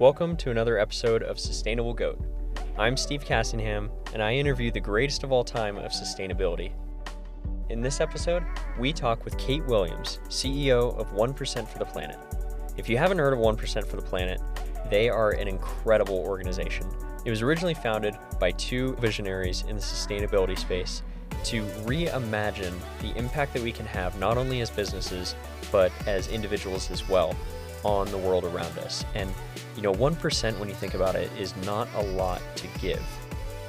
Welcome to another episode of Sustainable Goat. I'm Steve Cassingham, and I interview the greatest of all time of sustainability. In this episode, we talk with Kate Williams, CEO of 1% for the Planet. If you haven't heard of 1% for the Planet, they are an incredible organization. It was originally founded by two visionaries in the sustainability space to reimagine the impact that we can have not only as businesses, but as individuals as well on the world around us. And, you know, 1% when you think about it is not a lot to give.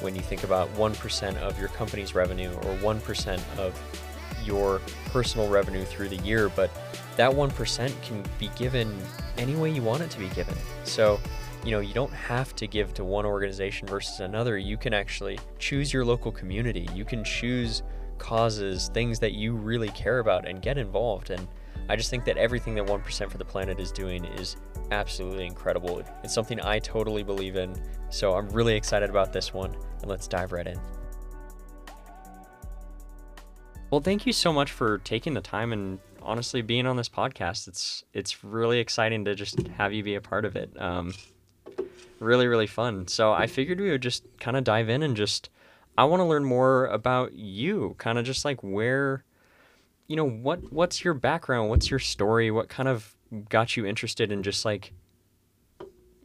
When you think about 1% of your company's revenue or 1% of your personal revenue through the year, but that 1% can be given any way you want it to be given. So, you know, you don't have to give to one organization versus another. You can actually choose your local community. You can choose causes, things that you really care about and get involved. And I just think that everything that 1% for the planet is doing is absolutely incredible. It's something I totally believe in. So I'm really excited about this one, and let's dive right in. Well, thank you so much for taking the time and honestly being on this podcast. It's it's really exciting to just have you be a part of it. Um, really, really fun. So I figured we would just kind of dive in and just I want to learn more about you, kind of just like where you know what what's your background? What's your story? What kind of got you interested in just like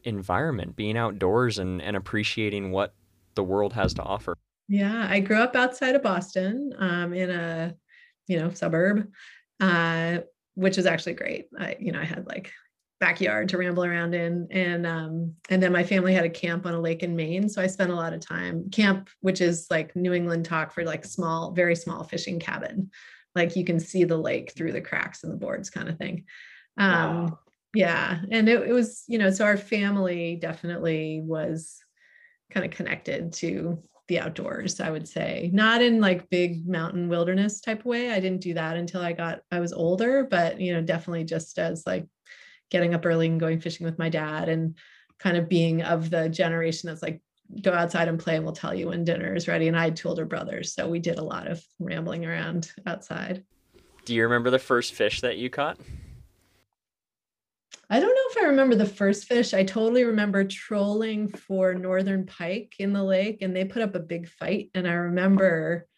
environment being outdoors and and appreciating what the world has to offer? Yeah i grew up outside of boston um, in a you know suburb uh, which is actually great. I you know i had like backyard to ramble around in and um, and then my family had a camp on a lake in maine so i spent a lot of time camp which is like new england talk for like small very small fishing cabin like you can see the lake through the cracks in the boards kind of thing. Um wow. yeah and it, it was you know so our family definitely was kind of connected to the outdoors i would say. Not in like big mountain wilderness type of way. I didn't do that until i got i was older but you know definitely just as like getting up early and going fishing with my dad and kind of being of the generation that's like go outside and play and we'll tell you when dinner is ready. And I had two older brothers. So we did a lot of rambling around outside. Do you remember the first fish that you caught? I don't know if I remember the first fish. I totally remember trolling for northern pike in the lake and they put up a big fight. And I remember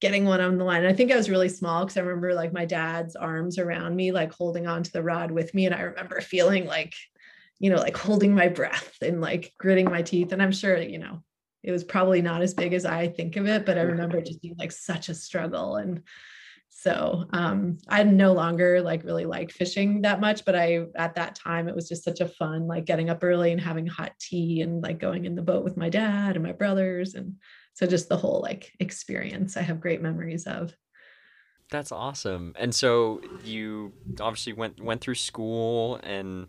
getting one on the line. I think I was really small because I remember like my dad's arms around me, like holding onto the rod with me. And I remember feeling like you know, like holding my breath and like gritting my teeth. And I'm sure, you know, it was probably not as big as I think of it, but I remember just being like such a struggle. And so um, I no longer like really like fishing that much, but I at that time it was just such a fun like getting up early and having hot tea and like going in the boat with my dad and my brothers and so just the whole like experience I have great memories of. That's awesome. And so you obviously went went through school and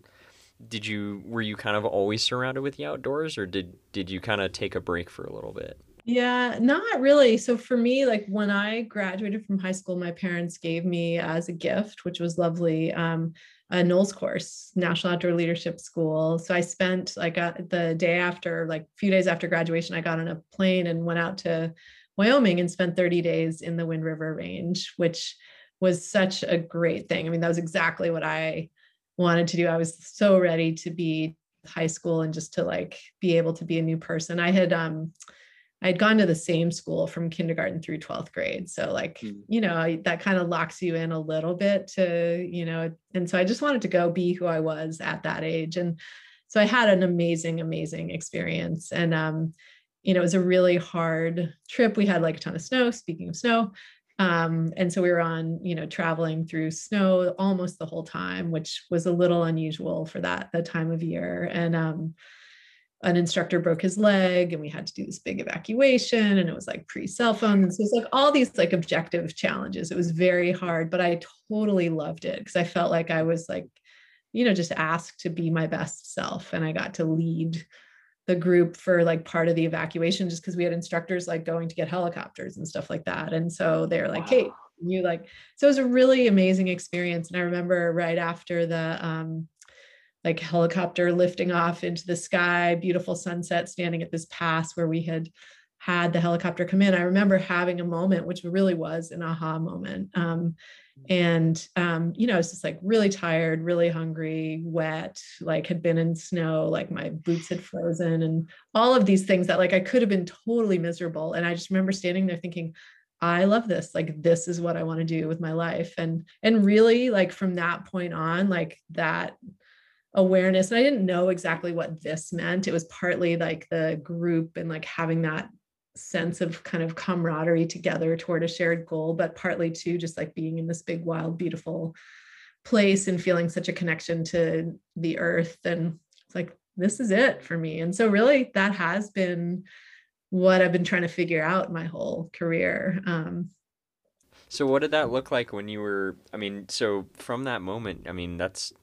did you were you kind of always surrounded with the outdoors or did did you kind of take a break for a little bit yeah not really so for me like when i graduated from high school my parents gave me as a gift which was lovely um, a NOLS course, National Outdoor Leadership School. So I spent like a, the day after, like a few days after graduation, I got on a plane and went out to Wyoming and spent 30 days in the Wind River Range, which was such a great thing. I mean, that was exactly what I wanted to do. I was so ready to be high school and just to like be able to be a new person. I had um I'd gone to the same school from kindergarten through 12th grade. So like, mm. you know, that kind of locks you in a little bit to, you know, and so I just wanted to go be who I was at that age. And so I had an amazing, amazing experience. And um, you know, it was a really hard trip. We had like a ton of snow, speaking of snow. Um, and so we were on, you know, traveling through snow almost the whole time, which was a little unusual for that the time of year. And um, an instructor broke his leg, and we had to do this big evacuation, and it was like pre cell phone. So it was like all these like objective challenges. It was very hard, but I totally loved it because I felt like I was like, you know, just asked to be my best self, and I got to lead the group for like part of the evacuation just because we had instructors like going to get helicopters and stuff like that. And so they're like, wow. Kate, you like, so it was a really amazing experience. And I remember right after the um, like helicopter lifting off into the sky, beautiful sunset, standing at this pass where we had had the helicopter come in, I remember having a moment, which really was an aha moment. Um, and um, you know, I was just like really tired, really hungry, wet, like had been in snow, like my boots had frozen, and all of these things that like I could have been totally miserable. And I just remember standing there thinking, I love this. Like this is what I want to do with my life. And and really like from that point on, like that awareness and i didn't know exactly what this meant it was partly like the group and like having that sense of kind of camaraderie together toward a shared goal, but partly too just like being in this big, wild, beautiful place and feeling such a connection to the earth. And it's like, this is it for me. And so, really, that has been what I've been trying to figure out my whole career. Um, so, what did that look like when you were? I mean, so from that moment, I mean, that's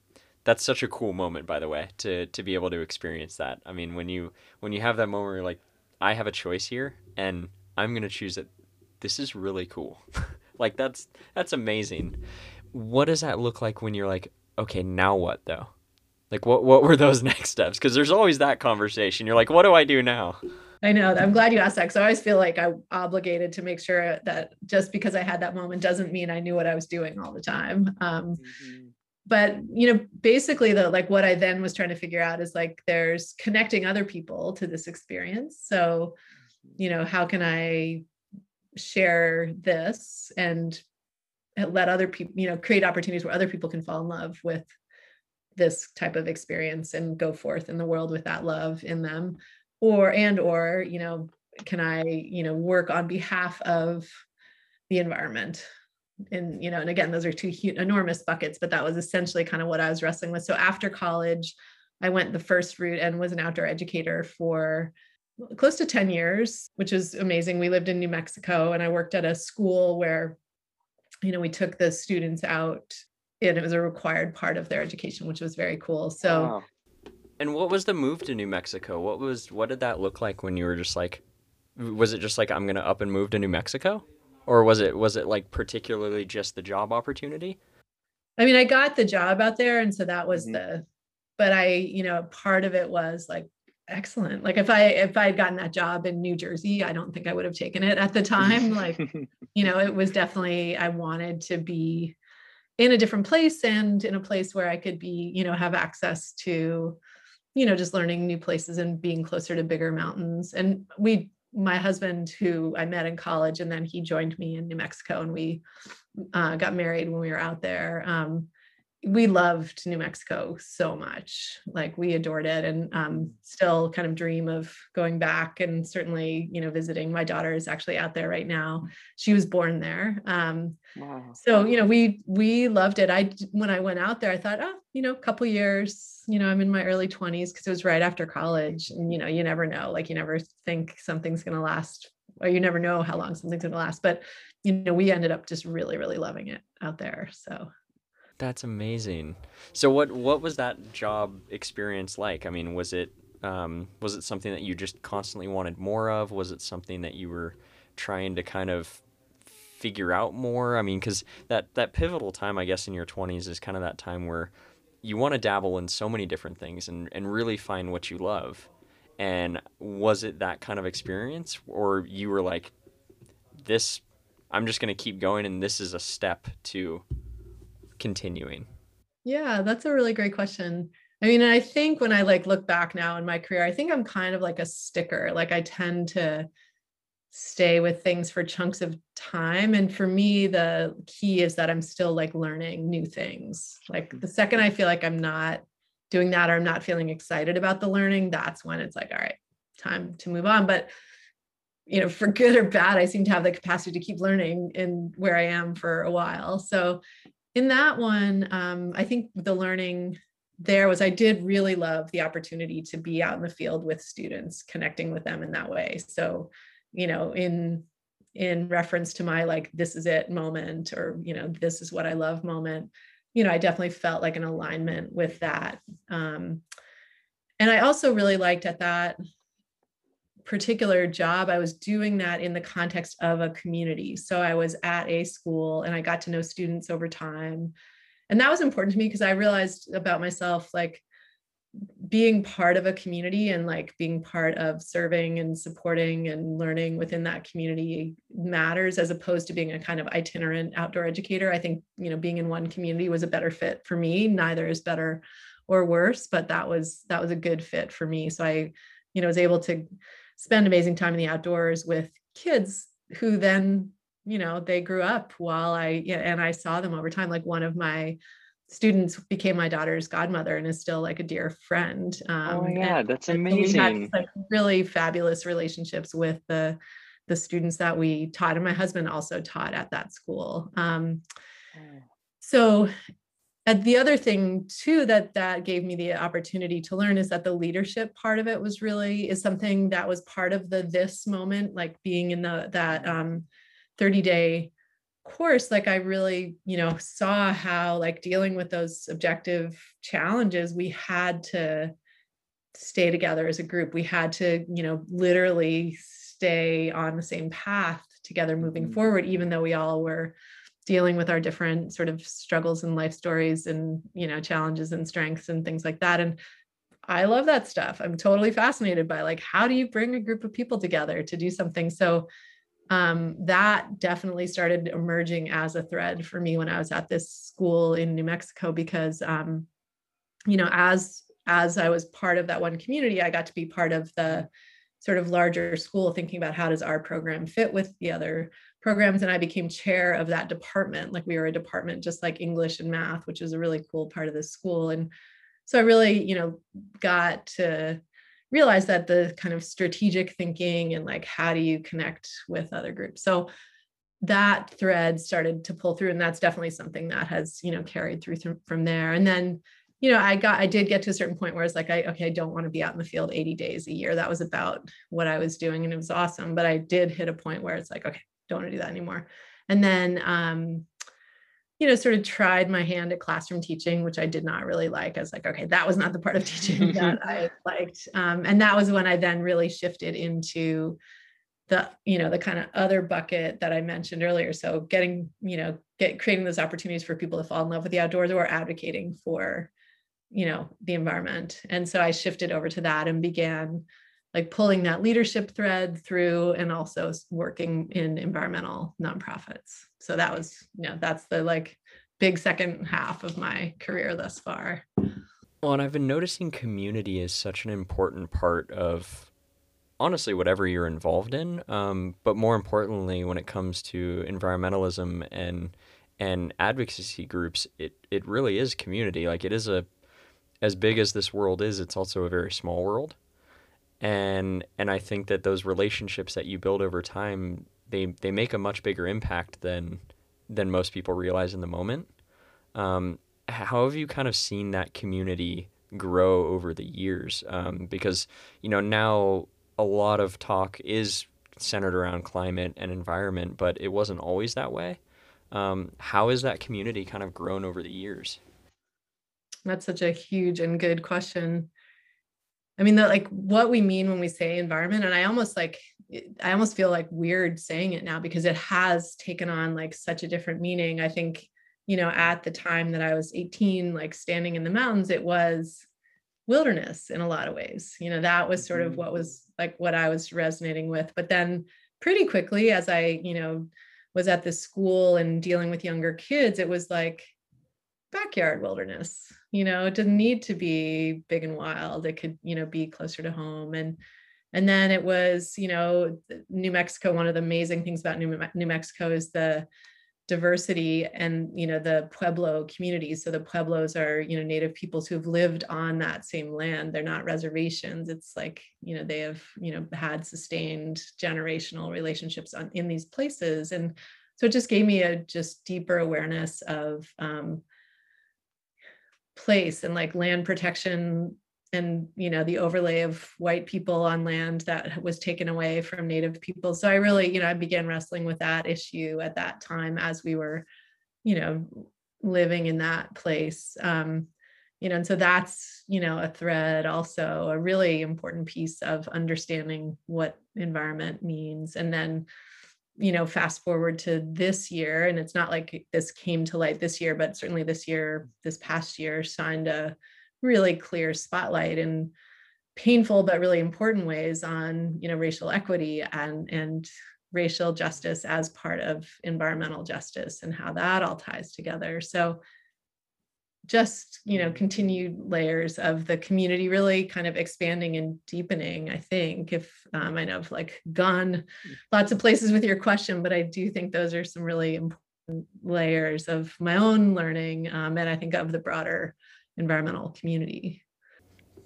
that's such a cool moment, by the way, to to be able to experience that. I mean, when you when you have that moment where you're like, I have a choice here and I'm going to choose it. This is really cool. like that's that's amazing. What does that look like when you're like, okay, now what though? Like what what were those next steps? Because there's always that conversation. You're like, what do I do now? I know. I'm glad you asked that. So I always feel like I'm obligated to make sure that just because I had that moment doesn't mean I knew what I was doing all the time. Um, mm-hmm but you know basically the like what i then was trying to figure out is like there's connecting other people to this experience. So you know how can i share this and let other people you know create opportunities where other people can fall in love with this type of experience and go forth in the world with that love in them? Or and or you know can i you know work on behalf of the environment and you know and again those are two huge, enormous buckets but that was essentially kind of what i was wrestling with. So after college i went the first route and was an outdoor educator for close to 10 years which is amazing. We lived in new mexico and i worked at a school where you know we took the students out and it was a required part of their education which was very cool. So wow. and what was the move to new mexico? What was what did that look like when you were just like was it just like i'm gonna up and move to new mexico or was it was it like particularly just the job opportunity? I mean i got the job out there and so that was mm-hmm. the but i you know part of it was like excellent. Like if i if i had gotten that job in new jersey i don't think i would have taken it at the time. Like you know it was definitely i wanted to be in a different place and in a place where i could be you know have access to you know just learning new places and being closer to bigger mountains. And we my husband, who I met in college, and then he joined me in New Mexico, and we uh, got married when we were out there. Um, we loved New Mexico so much. Like we adored it and um, still kind of dream of going back and certainly, you know, visiting. My daughter is actually out there right now. She was born there. Um, wow. So, you know, we, we loved it. I, when I went out there, I thought, oh, you know, a couple years, you know, I'm in my early twenties because it was right after college and, you know, you never know, like you never think something's going to last or you never know how long something's going to last. But, you know, we ended up just really, really loving it out there. So that's amazing. So what what was that job experience like? I mean, was it um, was it something that you just constantly wanted more of? Was it something that you were trying to kind of figure out more? I mean, because that that pivotal time, I guess, in your twenties is kind of that time where you want to dabble in so many different things and and really find what you love. And was it that kind of experience, or you were like, this? I'm just going to keep going, and this is a step to continuing? Yeah, that's a really great question. I mean, I think when I like look back now in my career, I think I'm kind of like a sticker. Like I tend to stay with things for chunks of time. And for me, the key is that I'm still like learning new things. Like the second I feel like I'm not doing that or I'm not feeling excited about the learning, that's when it's like, all right, time to move on. But you know, for good or bad, I seem to have the capacity to keep learning in where I am for a while. So in that one, um, I think the learning there was I did really love the opportunity to be out in the field with students, connecting with them in that way. So, you know, in in reference to my like this is it moment or you know this is what I love moment, you know, I definitely felt like an alignment with that. Um, and I also really liked at that particular job, I was doing that in the context of a community. So I was at a school and I got to know students over time. And that was important to me because I realized about myself like, being part of a community and like being part of serving and supporting and learning within that community matters as opposed to being a kind of itinerant outdoor educator. I think you know being in one community was a better fit for me. Neither is better or worse but that was that was a good fit for me. So i you know was able to spend amazing time in the outdoors with kids who then you know they grew up while i and i saw them over time. Like one of my students became my daughter's godmother and is still like a dear friend. Oh Um, and God, that's so we amazing. had like really fabulous relationships with the the students that we taught, and my husband also taught at that school. Um, so and the other thing too that that gave me the opportunity to learn is that the leadership part of it was really is something that was part of the this moment like being in the that um 30 day course like i really you know saw how like dealing with those objective challenges we had to stay together as a group. We had to you know literally stay on the same path together moving Mhm. forward even though we all were dealing with our different sort of struggles and life stories and you know challenges and strengths and things like that. And i love that stuff. I'm totally fascinated by like how do you bring a group of people together to do something? So um, that definitely started emerging as a thread for me when i was at this school in new mexico because um, you know as as i was part of that one community i got to be part of the sort of larger school thinking about how does our program fit with the other programs. And i became chair of that department. Like we were a department just like english and math which is a really cool part of the school. And so i really you know got to realize that the kind of strategic thinking and like how do you connect with other groups? So that thread started to pull through and that's definitely something that has you know carried through th- from there. And then you know i got i did get to a certain point where it's like i okay i don't want to be out in the field 80 days a year. That was about what i was doing and it was awesome but i did hit a point where it's like okay don't want to do that anymore. And then um you know sort of tried my hand at classroom teaching which i did not really like. I was like okay that was not the part of teaching that i liked. Um, and that was when i then really shifted into the you know the kind of other bucket that i mentioned earlier. So getting you know get creating those opportunities for people to fall in love with the outdoors or advocating for you know the environment. And so i shifted over to that and began like pulling that leadership thread through and also working in environmental nonprofits so that was you know that's the like big second half of my career thus far Well, and I've been noticing community is such an important part of honestly whatever you're involved in. Um, but more importantly, when it comes to environmentalism and and advocacy groups, it it really is community. Like it is a as big as this world is, it's also a very small world. And and I think that those relationships that you build over time, they they make a much bigger impact than than most people realize in the moment. Um, how have you kind of seen that community grow over the years? Um, because you know now a lot of talk is centered around climate and environment, but it wasn't always that way. Um, how has that community kind of grown over the years? That's such a huge and good question. I mean, the, like what we mean when we say environment, and I almost like, I almost feel like weird saying it now because it has taken on like such a different meaning. I think, you know, at the time that I was 18, like standing in the mountains, it was wilderness in a lot of ways. You know, that was sort of Mhm. what was like what I was resonating with. But then pretty quickly, as I, you know, was at the school and dealing with younger kids, it was like, backyard wilderness you know it doesn't need to be big and wild it could you know be closer to home and and then it was you know new mexico one of the amazing things about new, new mexico is the diversity and you know the pueblo communities so the pueblos are you know native peoples who've lived on that same land they're not reservations it's like you know they have you know had sustained generational relationships on, in these places and so it just gave me a just deeper awareness of um, place and like land protection and you know the overlay of white people on land that was taken away from native people. So i really you know i began wrestling with that issue at that time as we were you know living in that place. Um you know and so that's you know a thread also a really important piece of understanding what environment means. And then you know fast forward to this year and it's not like this came to light this year but certainly this year this past year signed a really clear spotlight in painful but really important ways on you know racial equity and and racial justice as part of environmental justice and how that all ties together. So just you know continued layers of the community really kind of expanding and deepening i think if um, i know i've like gone mm. lots of places with your question but i do think those are some really important layers of my own learning um, and i think of the broader environmental community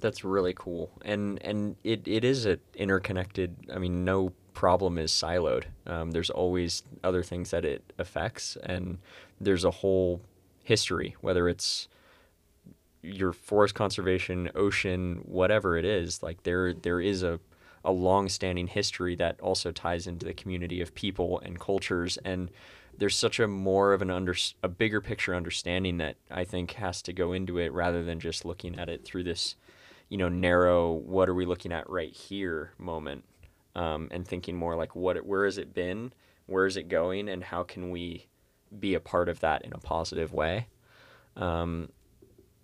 that's really cool and and it, it is a interconnected i mean no problem is siloed um, there's always other things that it affects and there's a whole history, whether it's your forest conservation, ocean, whatever it is, like there there is a a long-standing history that also ties into the community of people and cultures. And there's such a more of an under a bigger picture understanding that I think has to go into it rather than just looking at it through this you know narrow what are we looking at right here moment um, and thinking more like what where has it been? Where is it going? And how can we be a part of that in a positive way. Um,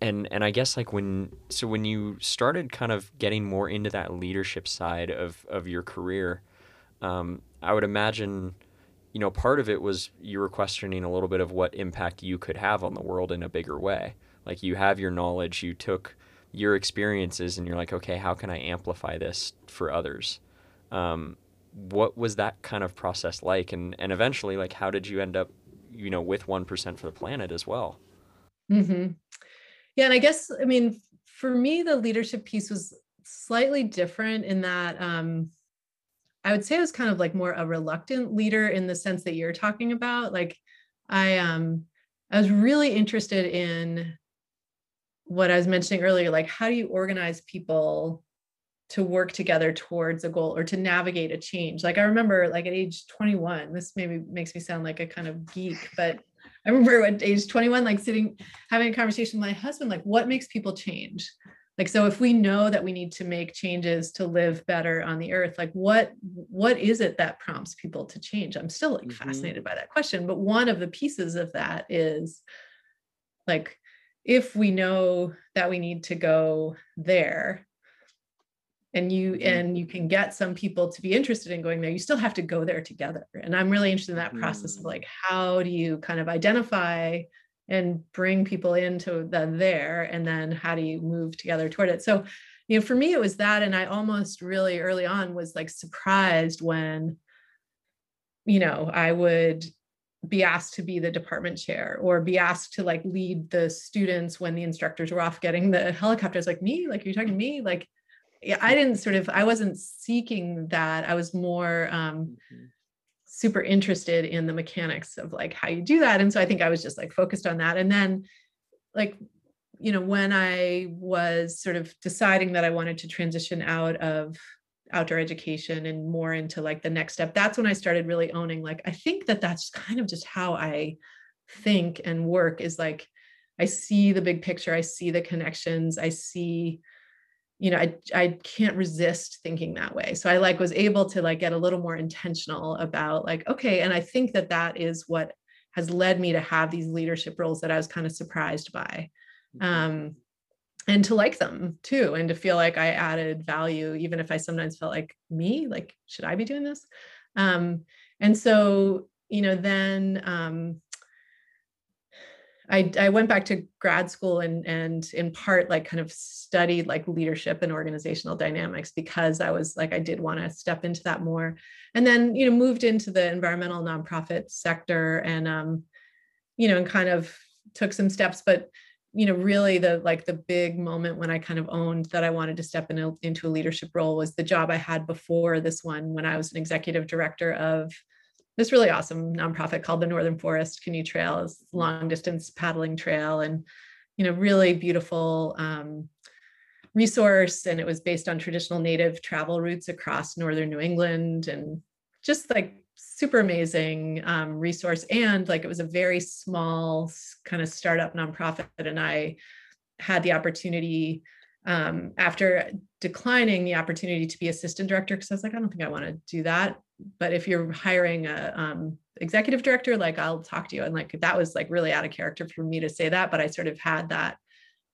and and I guess like when so when you started kind of getting more into that leadership side of of your career, um, I would imagine, you know, part of it was you were questioning a little bit of what impact you could have on the world in a bigger way. Like you have your knowledge, you took your experiences, and you're like, okay, how can I amplify this for others? Um, what was that kind of process like, and and eventually, like, how did you end up you know with 1% for the planet as well mm-hmm. yeah and i guess i mean for me the leadership piece was slightly different in that um, i would say i was kind of like more a reluctant leader in the sense that you're talking about like i um i was really interested in what i was mentioning earlier like how do you organize people to work together towards a goal or to navigate a change. Like I remember like at age 21, this maybe makes me sound like a kind of geek, but I remember at age 21, like sitting, having a conversation with my husband, like what makes people change? Like, so if we know that we need to make changes to live better on the earth, like what, what is it that prompts people to change? I'm still like mm-hmm. fascinated by that question. But one of the pieces of that is like, if we know that we need to go there, and you mm-hmm. and you can get some people to be interested in going there you still have to go there together. And i'm really interested in that process of mm. like how do you kind of identify and bring people into the there and then how do you move together toward it? So you know for me it was that and i almost really early on was like surprised when you know i would be asked to be the department chair or be asked to like lead the students when the instructors were off getting the helicopters like me? Like you're talking to me? Like yeah, I didn't sort of, I wasn't seeking that. I was more um, mm-hmm. super interested in the mechanics of like how you do that. And so I think I was just like focused on that. And then, like, you know, when I was sort of deciding that I wanted to transition out of outdoor education and more into like the next step, that's when I started really owning, like, I think that that's kind of just how I think and work is like, I see the big picture, I see the connections, I see you know I, I can't resist thinking that way so i like was able to like get a little more intentional about like okay and i think that that is what has led me to have these leadership roles that i was kind of surprised by mm-hmm. um, and to like them too and to feel like i added value even if i sometimes felt like me like should i be doing this um, and so you know then um, I, I went back to grad school and and in part like kind of studied like leadership and organizational dynamics because I was like I did want to step into that more. And then you know moved into the environmental nonprofit sector and um you know and kind of took some steps. But you know really the like the big moment when I kind of owned that I wanted to step in a, into a leadership role was the job I had before this one when I was an executive director of this really awesome nonprofit called the Northern Forest Canoe Trail, is long distance paddling trail, and you know really beautiful um, resource. And it was based on traditional native travel routes across northern New England, and just like super amazing um, resource. And like it was a very small kind of startup nonprofit, and I had the opportunity um, after declining the opportunity to be assistant director because I was like, I don't think I want to do that. But if you're hiring a um, executive director, like I'll talk to you. And like that was like really out of character for me to say that, but I sort of had that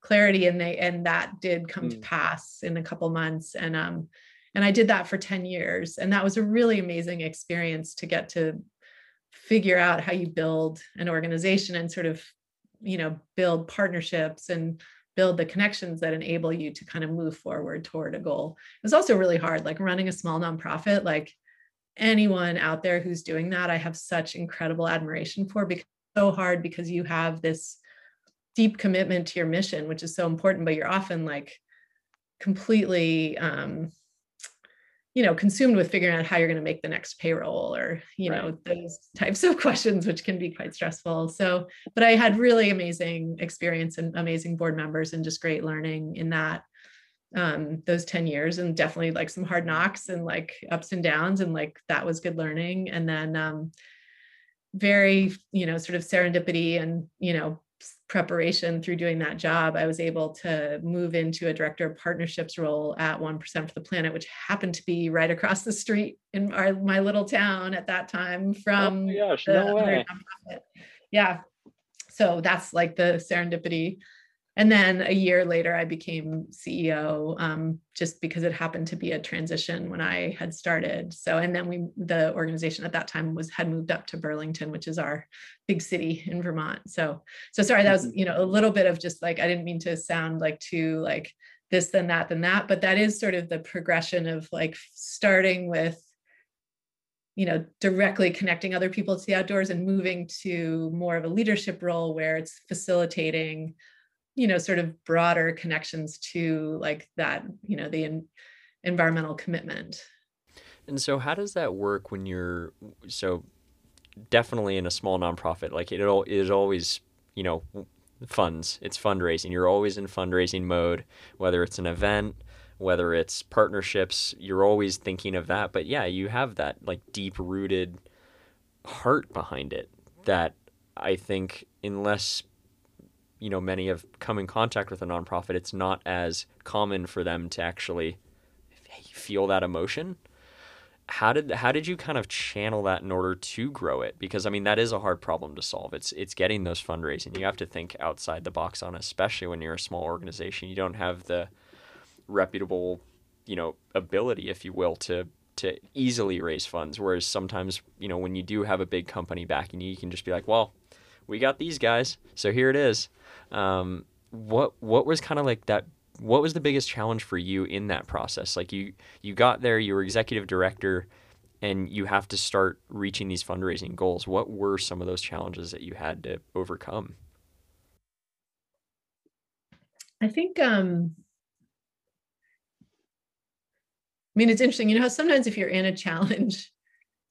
clarity and they and that did come mm. to pass in a couple months and um and I did that for 10 years and that was a really amazing experience to get to figure out how you build an organization and sort of you know build partnerships and build the connections that enable you to kind of move forward toward a goal. It was also really hard like running a small nonprofit like anyone out there who's doing that I have such incredible admiration for because so hard because you have this deep commitment to your mission, which is so important, but you're often like completely um, you know consumed with figuring out how you're going to make the next payroll or you right. know those types of questions which can be quite stressful so but i had really amazing experience and amazing board members and just great learning in that um those 10 years and definitely like some hard knocks and like ups and downs and like that was good learning and then um very you know sort of serendipity and you know preparation through doing that job, I was able to move into a director of partnerships role at 1% for the Planet, which happened to be right across the street in our, my little town at that time oh from oh gosh, no way. Yeah. So that's like the serendipity and then a year later i became ceo um, just because it happened to be a transition when i had started so and then we the organization at that time was had moved up to burlington which is our big city in vermont so so sorry that was mm-hmm. you know a little bit of just like i didn't mean to sound like too like this then that then that but that is sort of the progression of like starting with you know directly connecting other people to the outdoors and moving to more of a leadership role where it's facilitating you know sort of broader connections to like that you know the environmental commitment. And so how does that work when you're so definitely in a small nonprofit like it all is always you know funds it's fundraising. You're always in fundraising mode whether it's an event whether it's partnerships you're always thinking of that. But yeah you have that like deep rooted heart behind it that i think unless you know many have come in contact with a nonprofit, it's not as common for them to actually feel that emotion. How did how did you kind of channel that in order to grow it? Because I mean that is a hard problem to solve. It's it's getting those fundraising. You have to think outside the box on, especially when you're a small organization. You don't have the reputable, you know, ability, if you will, to to easily raise funds. Whereas sometimes, you know, when you do have a big company backing you, you can just be like, well, we got these guys, so here it is. Um, what what was kind of like that? What was the biggest challenge for you in that process? Like you you got there, you were executive director, and you have to start reaching these fundraising goals. What were some of those challenges that you had to overcome? I think um, I mean, it's interesting. You know how sometimes if you're in a challenge,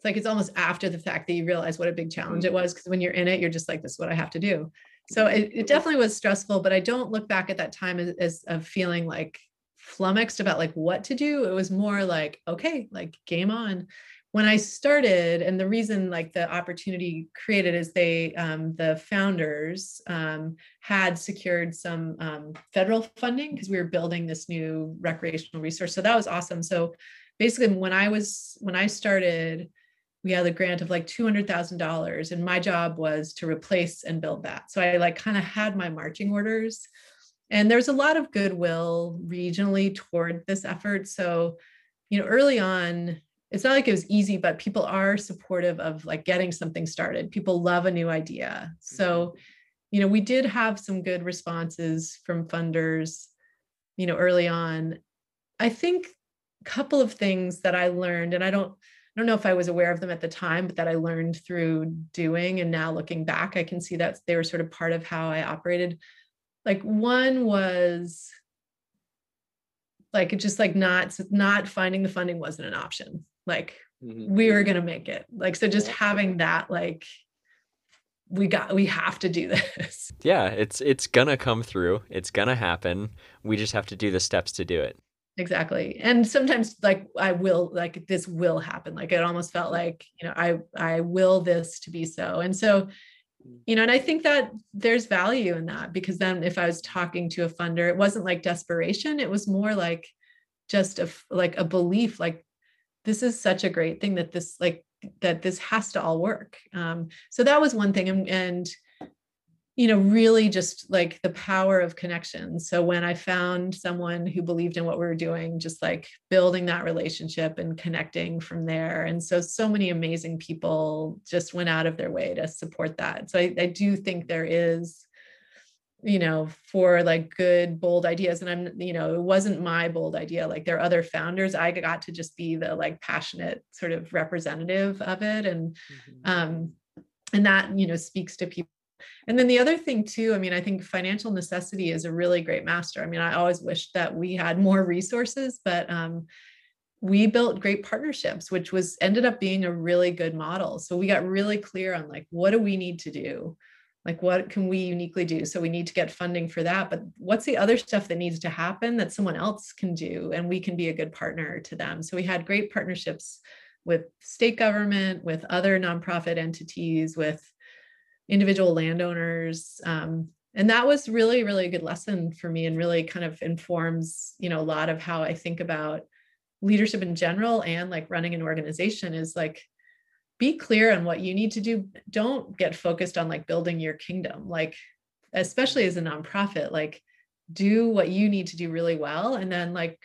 like it's almost after the fact that you realize what a big challenge it was. Because when you're in it, you're just like, this is what I have to do. So it, it, definitely was stressful but i don't look back at that time as, as of feeling like flummoxed about like what to do. It was more like okay like game on. When i started and the reason like the opportunity created is they um, the founders um, had secured some um, federal funding because we were building this new recreational resource. So that was awesome. So basically when i was when i started we had a grant of like $200,000 and my job was to replace and build that. So I like kind of had my marching orders and there's a lot of goodwill regionally toward this effort. So, you know, early on, it's not like it was easy, but people are supportive of like getting something started. People love a new idea. So, mm-hmm. you know, we did have some good responses from funders, you know, early on. I think a couple of things that I learned, and I don't, don't know if I was aware of them at the time, but that I learned through doing. And now looking back, I can see that they were sort of part of how I operated. Like one was like it just like not not finding the funding wasn't an option. Like mm-hmm. we were gonna make it. Like so just having that like we got we have to do this. Yeah, it's it's gonna come through. It's gonna happen. We just have to do the steps to do it exactly. And sometimes like i will like this will happen. Like it almost felt like you know i i will this to be so. And so you know and i think that there's value in that because then if i was talking to a funder it wasn't like desperation. It was more like just a like a belief like this is such a great thing that this like that this has to all work. Um so that was one thing. And, and you know, really just like the power of connection. So when I found someone who believed in what we were doing, just like building that relationship and connecting from there. And so, so many amazing people just went out of their way to support that. So I, I do think there is, you know, for like good, bold ideas. And I'm, you know, it wasn't my bold idea. Like there are other founders. I got to just be the like passionate sort of representative of it. And, mm-hmm. um, and that, you know, speaks to people and then the other thing too, I mean, I think financial necessity is a really great master. I mean, I always wish that we had more resources, but um, we built great partnerships, which was ended up being a really good model. So we got really clear on like, what do we need to do? Like, what can we uniquely do? So we need to get funding for that. But what's the other stuff that needs to happen that someone else can do? And we can be a good partner to them. So we had great partnerships with state government, with other nonprofit entities, with individual landowners um, and that was really really a good lesson for me and really kind of informs you know a lot of how i think about leadership in general and like running an organization is like be clear on what you need to do. Don't get focused on like building your kingdom like especially as a nonprofit like do what you need to do really well and then like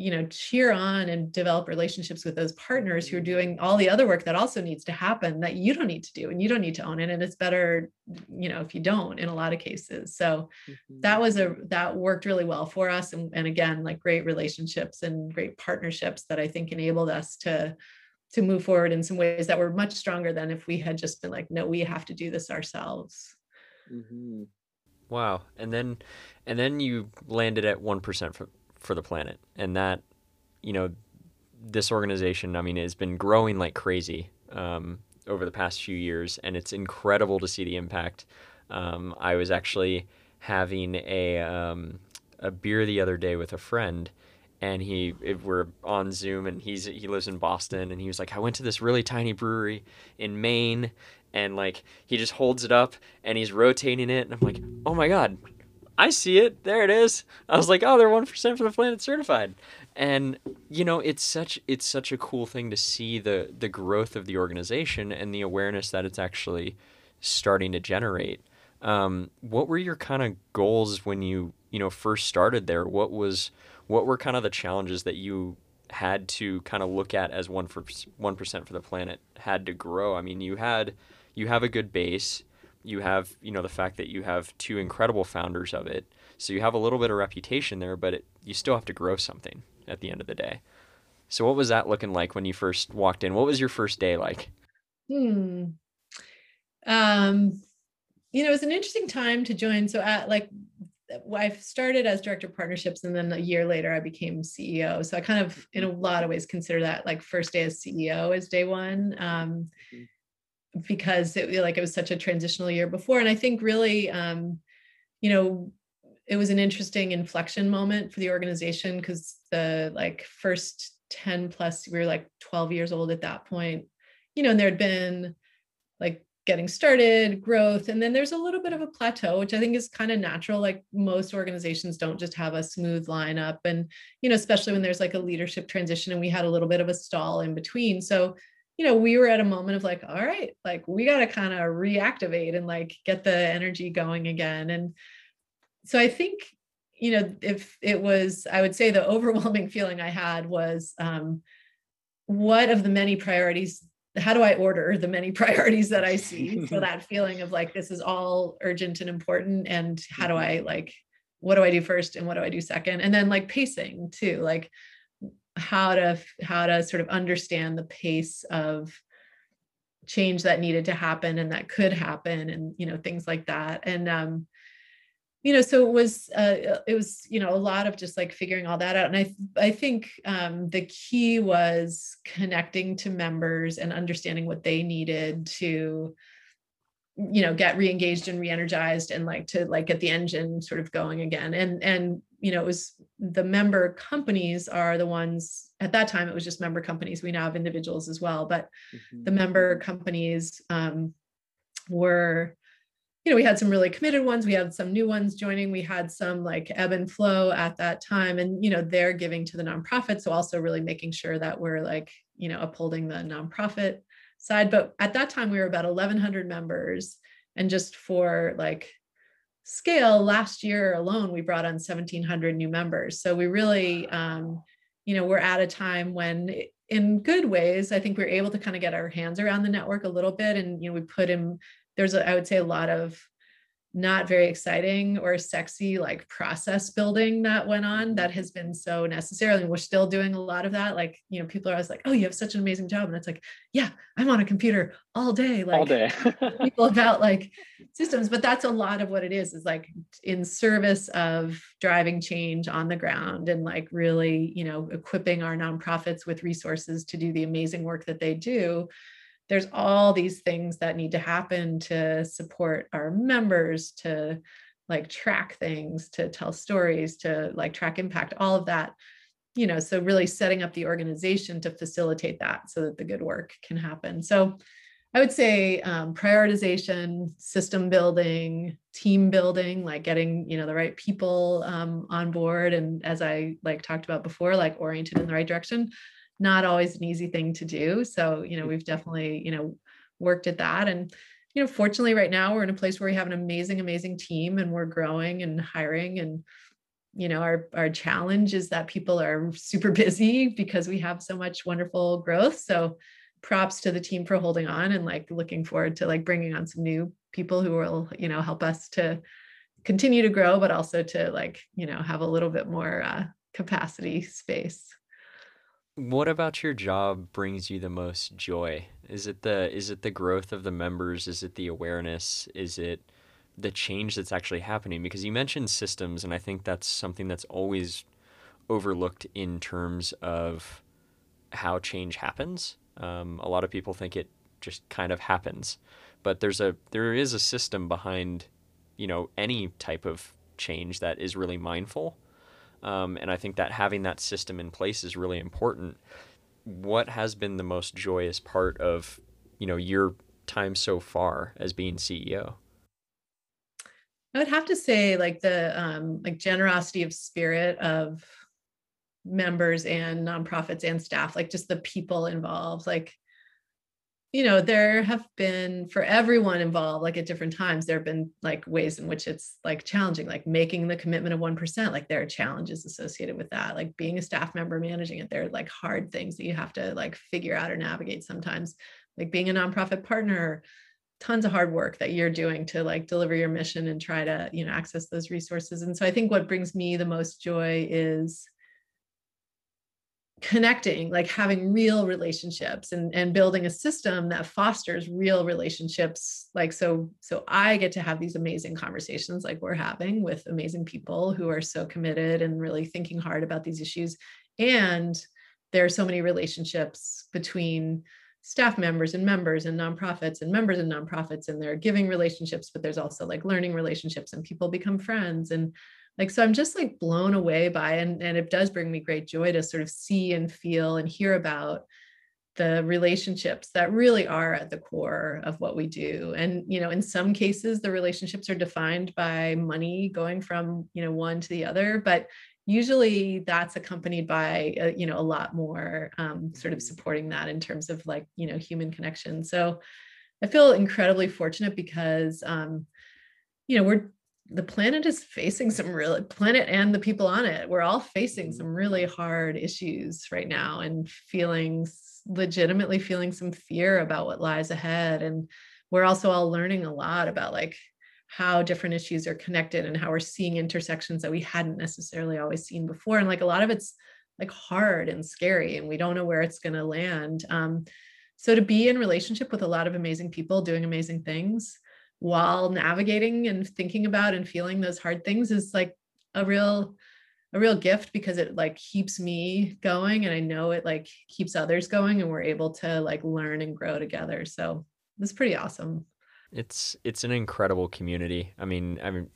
you know cheer on and develop relationships with those partners who are doing all the other work that also needs to happen that you don't need to do and you don't need to own it and it's better you know if you don't in a lot of cases so mm-hmm. that was a that worked really well for us and, and again like great relationships and great partnerships that i think enabled us to to move forward in some ways that were much stronger than if we had just been like no we have to do this ourselves mm-hmm. wow and then and then you landed at 1% for for the planet. And that, you know, this organization, I mean, has been growing like crazy um, over the past few years, and it's incredible to see the impact. Um, I was actually having a um, a beer the other day with a friend, and he we're on Zoom, and he's he lives in Boston, and he was like, I went to this really tiny brewery in Maine, and like he just holds it up and he's rotating it, and I'm like, oh my god, I see it. There it is. I was like, oh, they're one percent for the planet certified, and you know, it's such it's such a cool thing to see the the growth of the organization and the awareness that it's actually starting to generate. Um, what were your kind of goals when you you know first started there? What was what were kind of the challenges that you had to kind of look at as one for one percent for the planet had to grow? I mean, you had you have a good base you have you know the fact that you have two incredible founders of it. So you have a little bit of reputation there but it, you still have to grow something at the end of the day. So what was that looking like when you first walked in? What was your first day like? Hmm. Um you know it was an interesting time to join. So at like I started as director of partnerships and then a year later I became CEO. So I kind of in a lot of ways consider that like first day as CEO as day one. Um, mm-hmm because it like it was such a transitional year before and i think really um you know it was an interesting inflection moment for the organization because the like first 10 plus we were like 12 years old at that point you know and there had been like getting started growth and then there's a little bit of a plateau which i think is kind of natural like most organizations don't just have a smooth lineup and you know especially when there's like a leadership transition and we had a little bit of a stall in between so you know, we were at a moment of like, all right, like we got to kind of reactivate and like get the energy going again. And so I think, you know, if it was, I would say the overwhelming feeling I had was um, what of the many priorities, how do I order the many priorities that I see? so that feeling of like, this is all urgent and important. And how do mm-hmm. I like, what do I do first and what do I do second? And then like pacing too, like, how to how to sort of understand the pace of change that needed to happen and that could happen and you know things like that. And um you know so it was uh, it was you know a lot of just like figuring all that out. And i i think um the key was connecting to members and understanding what they needed to you know get re-engaged and re-energized and like to like get the engine sort of going again. And and you know it was the member companies are the ones at that time it was just member companies we now have individuals as well but mm-hmm. the member companies um, were you know we had some really committed ones we had some new ones joining we had some like ebb and flow at that time and you know they're giving to the nonprofit so also really making sure that we're like you know upholding the nonprofit side but at that time we were about 1100 members and just for like scale last year alone we brought on 1700 new members. So we really um, you know we're at a time when in good ways i think we're able to kind of get our hands around the network a little bit and you know we put in there's a, I would say a lot of not very exciting or sexy like process building that went on that mm-hmm. has been so necessary and we're still doing a lot of that like you know people are always like oh you have such an amazing job and it's like yeah i'm on a computer all day like all day people about like systems but that's a lot of what it is is like in service of driving change on the ground and like really you know equipping our nonprofits with resources to do the amazing work that they do there's all these things that need to happen to support our members to like track things to tell stories to like track impact all of that you know so really setting up the organization to facilitate that so that the good work can happen. So i would say um, prioritization system building team building like getting you know the right people um, on board and as i like talked about before like oriented in the right direction not always an easy thing to do. So, you know, we've definitely, you know, worked at that. And, you know, fortunately, right now we're in a place where we have an amazing, amazing team and we're growing and hiring. And, you know, our, our challenge is that people are super busy because we have so much wonderful growth. So, props to the team for holding on and like looking forward to like bringing on some new people who will, you know, help us to continue to grow, but also to like, you know, have a little bit more uh, capacity space. What about your job brings you the most joy? Is it the is it the growth of the members? Is it the awareness? Is it the change that's actually happening? Because you mentioned systems, and I think that's something that's always overlooked in terms of how change happens. Um, a lot of people think it just kind of happens, but there's a there is a system behind, you know, any type of change that is really mindful um, and I think that having that system in place is really important. What has been the most joyous part of, you know, your time so far as being CEO? I would have to say like the um, like generosity of spirit of members and nonprofits and staff, like just the people involved. Like you know there have been for everyone involved like at different times there have been like ways in which it's like challenging like making the commitment of 1% like there are challenges associated with that like being a staff member managing it there are like hard things that you have to like figure out or navigate sometimes like being a nonprofit partner tons of hard work that you're doing to like deliver your mission and try to you know access those resources and so i think what brings me the most joy is connecting like having real relationships and and building a system that fosters real relationships. Like so so i get to have these amazing conversations like we're having with amazing people who are so committed and really thinking hard about these issues. And there are so many relationships between staff members and members and nonprofits and members and nonprofits and they're giving relationships but there's also like learning relationships and people become friends. And like so i'm just like blown away by and and it does bring me great joy to sort of see and feel and hear about the relationships that really are at the core of what we do. And you know in some cases the relationships are defined by money going from you know one to the other but usually that's accompanied by uh, you know a lot more um, sort of supporting that in terms of like you know human connection. So i feel incredibly fortunate because um, you know we're the planet is facing some really planet and the people on it we're all facing mm-hmm. some really hard issues right now and feeling legitimately feeling some fear about what lies ahead. And we're also all learning a lot about like how different issues are connected and how we're seeing intersections that we hadn't necessarily always seen before. And like a lot of it's like hard and scary and we don't know where it's going to land. Um, so to be in relationship with a lot of amazing people doing amazing things while navigating and thinking about and feeling those hard things is like a real a real gift because it like keeps me going and I know it like keeps others going and we're able to like learn and grow together. So it's pretty awesome. It's it's an incredible community. I mean, I mean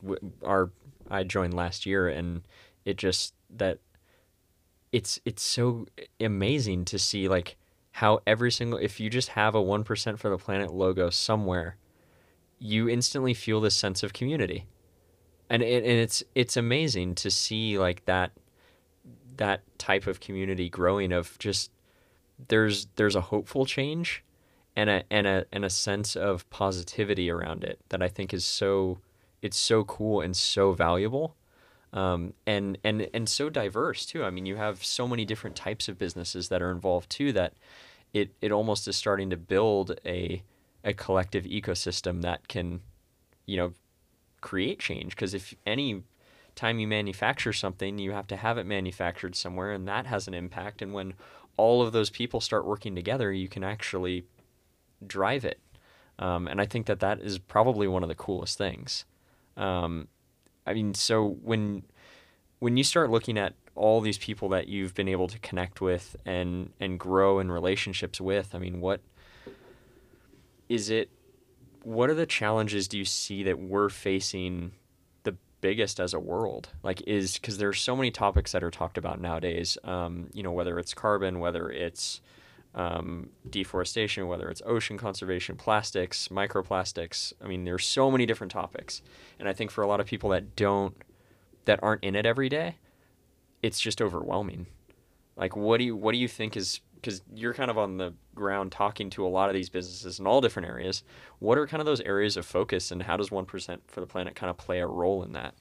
our I joined last year and it just that it's it's so amazing to see like how every single if you just have a 1% for the planet logo somewhere you instantly feel this sense of community. And it, and it's it's amazing to see like that that type of community growing of just there's there's a hopeful change and a and a and a sense of positivity around it that I think is so it's so cool and so valuable. Um, and and and so diverse too. I mean, you have so many different types of businesses that are involved too that it it almost is starting to build a a collective ecosystem that can, you know, create change. Because if any time you manufacture something, you have to have it manufactured somewhere, and that has an impact. And when all of those people start working together, you can actually drive it. Um, and I think that that is probably one of the coolest things. Um, I mean, so when when you start looking at all these people that you've been able to connect with and and grow in relationships with, I mean, what is it? What are the challenges do you see that we're facing the biggest as a world? Like, is because there's so many topics that are talked about nowadays. Um, you know, whether it's carbon, whether it's um, deforestation, whether it's ocean conservation, plastics, microplastics. I mean, there's so many different topics, and I think for a lot of people that don't, that aren't in it every day, it's just overwhelming. Like, what do you what do you think is because you're kind of on the ground talking to a lot of these businesses in all different areas. What are kind of those areas of focus, and how does one percent for the planet kind of play a role in that?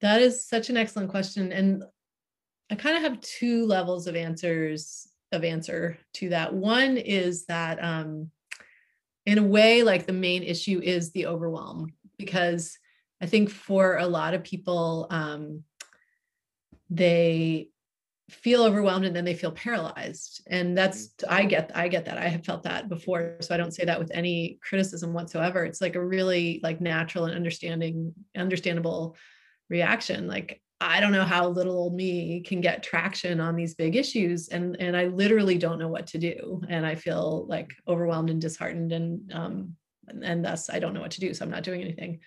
That is such an excellent question, and I kind of have two levels of answers of answer to that. One is that um, in a way, like the main issue is the overwhelm, because I think for a lot of people, um, they feel overwhelmed and then they feel paralyzed and that's i mm-hmm. get i get that i have felt that before so i don't say that with any criticism whatsoever it's like a really like natural and understanding understandable reaction like I don't know how little old me can get traction on these big issues. And, and I literally don't know what to do. And I feel like overwhelmed and disheartened and, um, and, and thus I don't know what to do. So I'm not doing anything.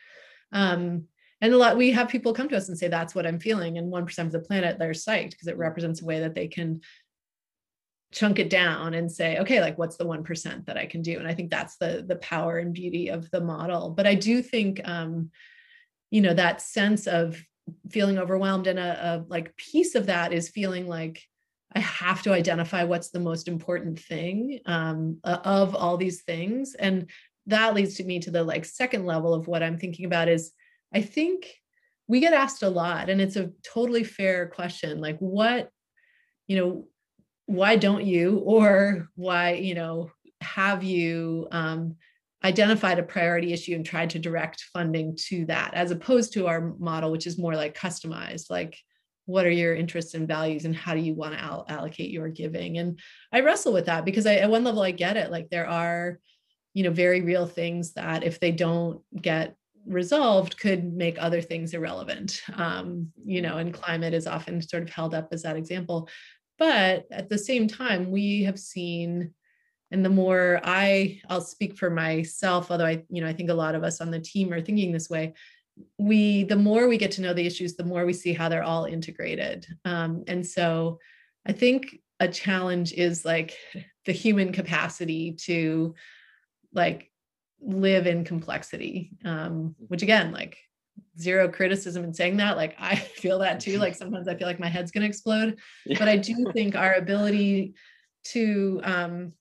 Um, and a lot, we have people come to us and say, that's what I'm feeling. And 1% of the planet, they're psyched because it represents a way that they can chunk it down and say okay like what's the 1% that i can do and i think that's the the power and beauty of the model but i do think um you know that sense of feeling overwhelmed and a, a like piece of that is feeling like I have to identify what's the most important thing um, of all these things. And that leads to me to the like second level of what I'm thinking about is I think we get asked a lot, and it's a totally fair question. Like, what, you know, why don't you, or why, you know, have you um, identified a priority issue and tried to direct funding to that as opposed to our model which is more like customized like what are your interests and values and how do you want to all- allocate your giving and i wrestle with that because I, at one level i get it like there are you know very real things that if they don't get resolved could make other things irrelevant. Um, you know and climate is often sort of held up as that example. But at the same time we have seen and the more i i'll speak for myself although i you know i think a lot of us on the team are thinking this way we the more we get to know the issues the more we see how they're all integrated. Um, and so i think a challenge is like the human capacity to like live in complexity um, which again like zero criticism in saying that like i feel that too like sometimes i feel like my head's going to explode yeah. but i do think our ability to um,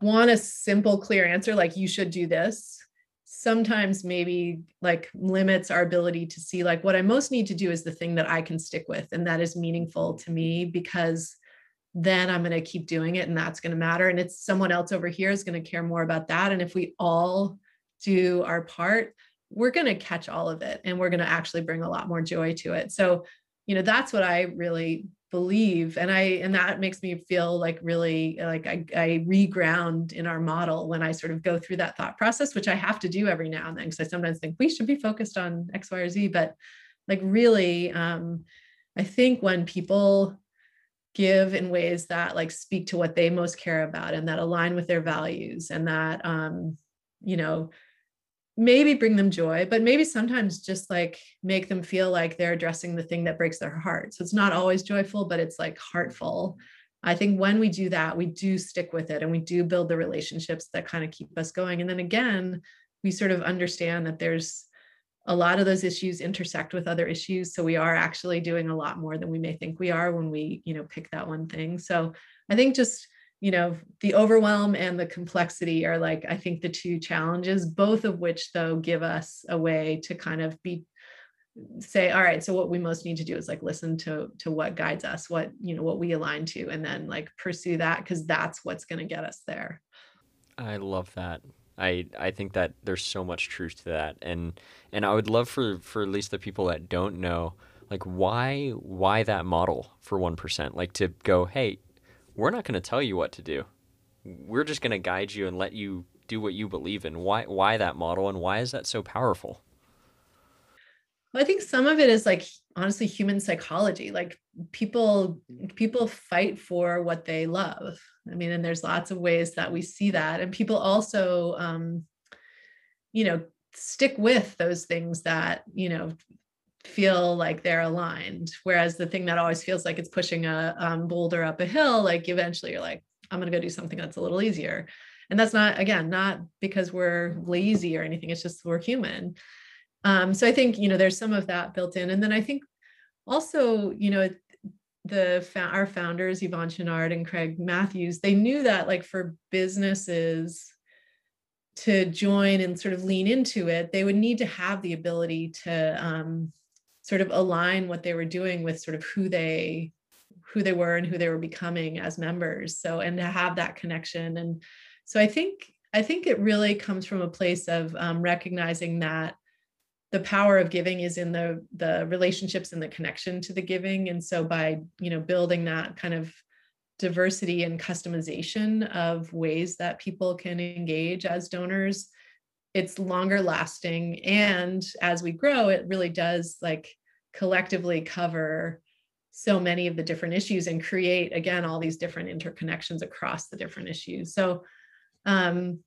want a simple, clear answer, like you should do this, sometimes maybe like limits our ability to see like what I most need to do is the thing that I can stick with and that is meaningful to me because then I'm going to keep doing it and that's going to matter. And it's someone else over here is going to care more about that. And if we all do our part, we're going to catch all of it and we're going to actually bring a lot more joy to it. So, you know, that's what I really believe and i and that makes me feel like really like I, I reground in our model when i sort of go through that thought process which i have to do every now and then because i sometimes think we should be focused on x y or z but like really um i think when people give in ways that like speak to what they most care about and that align with their values and that um you know maybe bring them joy, but maybe sometimes just like make them feel like they're addressing the thing that breaks their heart. So it's not always joyful, but it's like heartful. I think when we do that, we do stick with it and we do build the relationships that kind of keep us going. And then again, we sort of understand that there's a lot of those issues intersect with other issues. So we are actually doing a lot more than we may think we are when we, you know, pick that one thing. So I think just you know the overwhelm and the complexity are like i think the two challenges both of which though give us a way to kind of be say all right so what we most need to do is like listen to to what guides us what you know what we align to and then like pursue that because that's what's going to get us there i love that i i think that there's so much truth to that. And and i would love for for at least the people that don't know like why why that model for 1% like to go hey we're not going to tell you what to do. We're just going to guide you and let you do what you believe in. Why why that model and why is that so powerful well, I think some of it is like honestly human psychology. Like people people fight for what they love. I mean, and there's lots of ways that we see that. And people also um, you know, stick with those things that, you know, feel like they're aligned. Whereas the thing that always feels like it's pushing a um, boulder up a hill, like eventually you're like, I'm to go do something that's a little easier. And that's not, again, not because we're lazy or anything. It's just we're human. Um, so I think, you know, there's some of that built in. And then I think also, you know, the our founders, Yvon Chouinard and Craig Mathews, they knew that like for businesses to join and sort of lean into it, they would need to have the ability to um, sort of align what they were doing with sort of who they who they were and who they were becoming as members. So and to have that connection. And so I think I think it really comes from a place of um, recognizing that the power of giving is in the the relationships and the connection to the giving. And so by you know building that kind of diversity and customization of ways that people can engage as donors it's longer lasting. And as we grow it really does like collectively cover so many of the different issues and create again all these different interconnections across the different issues. So um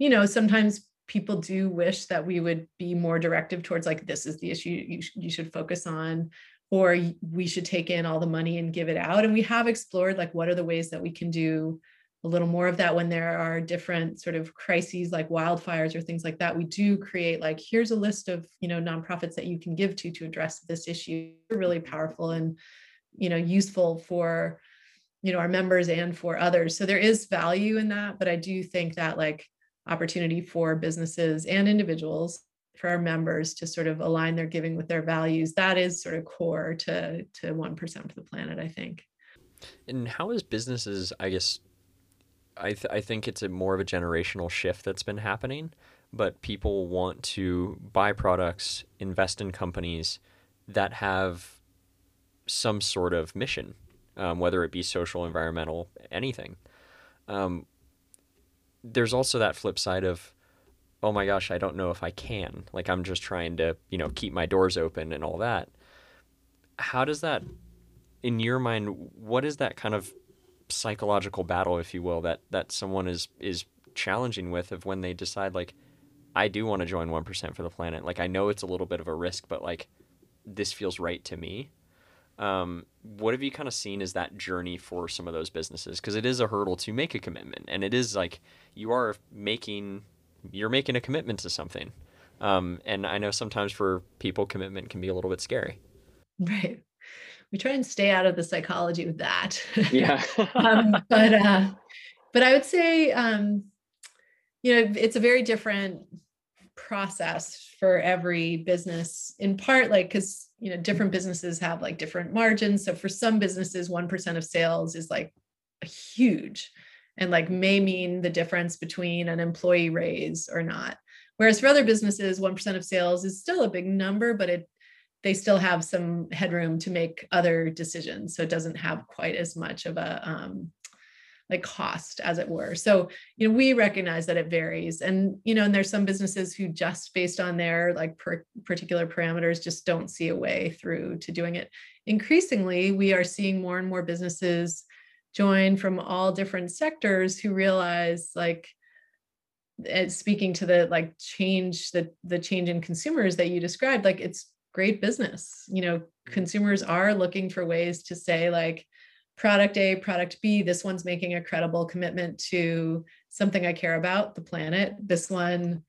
you know sometimes people do wish that we would be more directive towards like this is the issue you, sh- you should focus on or we should take in all the money and give it out. And we have explored like what are the ways that we can do a little more of that when there are different sort of crises like wildfires or things like that. We do create like here's a list of you know nonprofits that you can give to to address this issue. Really powerful and you know useful for you know our members and for others. So there is value in that but i do think that like opportunity for businesses and individuals for our members to sort of align their giving with their values. That is sort of core to to 1% for the planet i think. And how is businesses i guess I, th- I think it's a more of a generational shift that's been happening but people want to buy products invest in companies that have some sort of mission um, whether it be social environmental anything. Um, there's also that flip side of oh my gosh i don't know if i can. Like i'm just trying to you know keep my doors open and all that. How does that in your mind what is that kind of psychological battle if you will that that someone is is challenging with of when they decide like i do want to join 1% for the planet. Like i know it's a little bit of a risk but like this feels right to me um, what have you kind of seen as that journey for some of those businesses? Because it is a hurdle to make a commitment, and it is like you are making you're making a commitment to something. Um, and I know sometimes for people, commitment can be a little bit scary. Right. We try and stay out of the psychology with that. Yeah. um, but uh, but I would say, um, you know, it's a very different process for every business. In part, like because you know different businesses have like different margins. So for some businesses 1% of sales is like huge and like may mean the difference between an employee raise or not. Whereas for other businesses 1% of sales is still a big number but it they still have some headroom to make other decisions. So it doesn't have quite as much of a um, like cost as it were. So you know we recognize that it varies and you know and there's some businesses who just based on their like per, particular parameters just don't see a way through to doing it. Increasingly we are seeing more and more businesses join from all different sectors who realize like speaking to the like change the the change in consumers that you described like it's great business. You know mm-hmm. consumers are looking for ways to say like product A, product B, this one's making a credible commitment to something I care about, the planet. This one,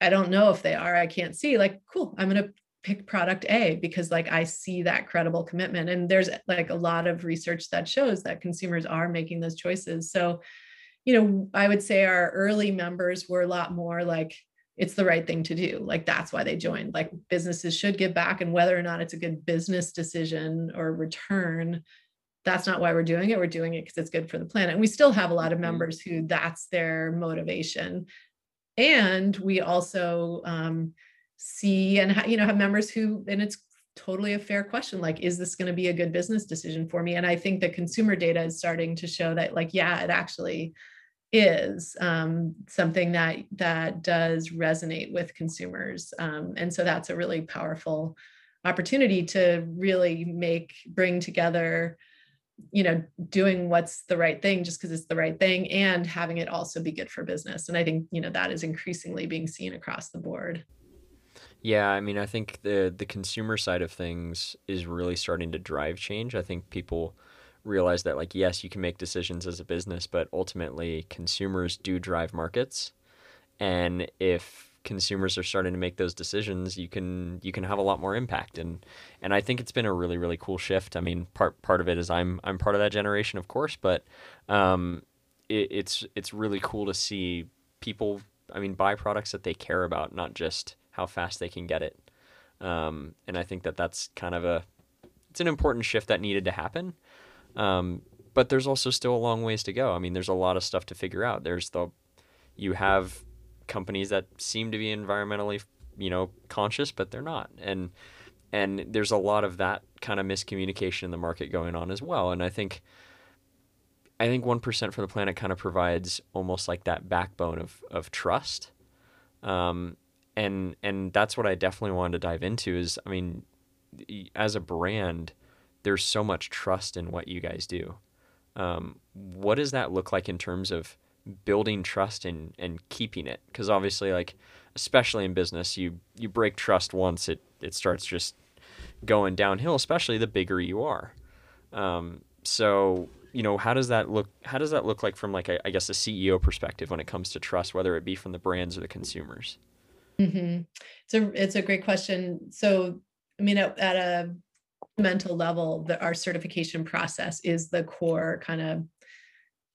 I don't know if they are, I can't see. Like, cool, I'm going to pick product A because like I see that credible commitment. And there's like a lot of research that shows that consumers are making those choices. So, you know, I would say our early members were a lot more like it's the right thing to do. Like that's why they joined. Like businesses should give back and whether or not it's a good business decision or return that's not why we're doing it. We're doing it because it's good for the planet. And we still have a lot of mm-hmm. members who that's their motivation. And we also um, see and you know have members who and it's totally a fair question like is this going to be a good business decision for me and i think the consumer data is starting to show that like yeah it actually is um, something that that does resonate with consumers um, and so that's a really powerful opportunity to really make bring together you know doing what's the right thing just because it's the right thing and having it also be good for business and i think you know that is increasingly being seen across the board yeah, I mean, I think the the consumer side of things is really starting to drive change. I think people realize that like yes, you can make decisions as a business, but ultimately consumers do drive markets. And if consumers are starting to make those decisions, you can you can have a lot more impact and and I think it's been a really really cool shift. I mean, part part of it is I'm I'm part of that generation, of course, but um, it, it's it's really cool to see people. I mean, buy products that they care about, not just how fast they can get it. Um, and I think that that's kind of a it's an important shift that needed to happen. Um, but there's also still a long ways to go. I mean, there's a lot of stuff to figure out. There's the you have companies that seem to be environmentally, you know, conscious, but they're not. And and there's a lot of that kind of miscommunication in the market going on as well. And I think I think one percent for the planet kind of provides almost like that backbone of of trust. Um, and and that's what I definitely wanted to dive into is I mean as a brand there's so much trust in what you guys do um, what does that look like in terms of building trust and and keeping it because obviously like especially in business you you break trust once it it starts just going downhill especially the bigger you are um, so you know how does that look how does that look like from like a, I guess a CEO perspective when it comes to trust whether it be from the brands or the consumers Mm-hmm. It's a it's a great question. So, I mean, at, at a mental level, that our certification process is the core kind of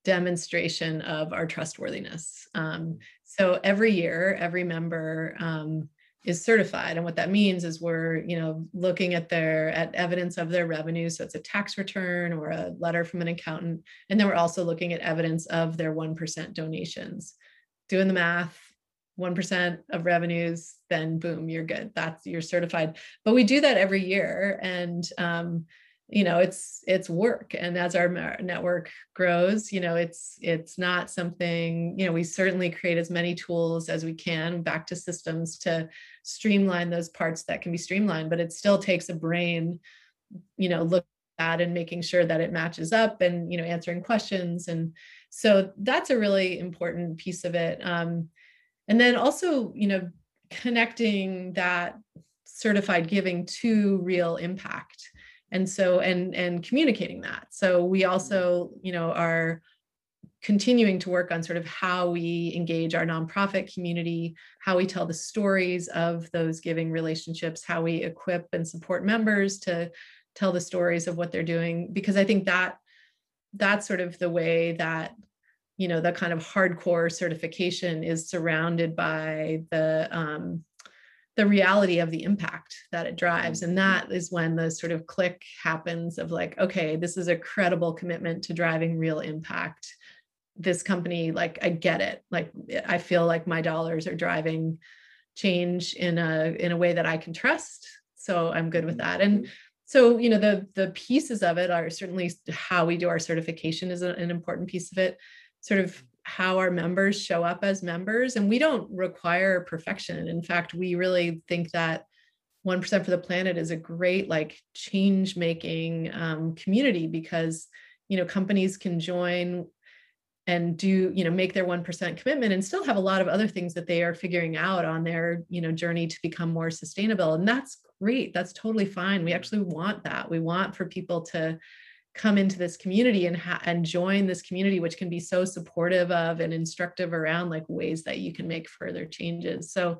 demonstration of our trustworthiness. Um, so every year, every member um, is certified, and what that means is we're you know looking at their at evidence of their revenue. So it's a tax return or a letter from an accountant, and then we're also looking at evidence of their one percent donations. Doing the math, 1% of revenues then boom you're good that's you're certified but we do that every year and um, you know it's it's work. And as our network grows you know it's it's not something you know we certainly create as many tools as we can back to systems to streamline those parts that can be streamlined but it still takes a brain you know look at and making sure that it matches up and you know answering questions. And so that's a really important piece of it. Um, and then also you know connecting that certified giving to real impact and so and and communicating that. So we also you know are continuing to work on sort of how we engage our nonprofit community how we tell the stories of those giving relationships how we equip and support members to tell the stories of what they're doing. Because i think that that's sort of the way that you know the kind of hardcore certification is surrounded by the um, the reality of the impact that it drives. And mm-hmm. that is when the sort of click happens of like okay this is a credible commitment to driving real impact. This company like i get it. Like i feel like my dollars are driving change in a in a way that i can trust. So i'm good with that. And mm-hmm. so you know the the pieces of it are certainly how we do our certification is an important piece of it. Sort of how our members show up as members. And we don't require perfection. In fact, we really think that 1% for the planet is a great like change making um, community because you know companies can join and do you know make their 1% commitment and still have a lot of other things that they are figuring out on their you know journey to become more sustainable and that's great that's totally fine we actually want that we want for people to come into this community and ha- and join this community which can be so supportive of and instructive around like ways that you can make further changes so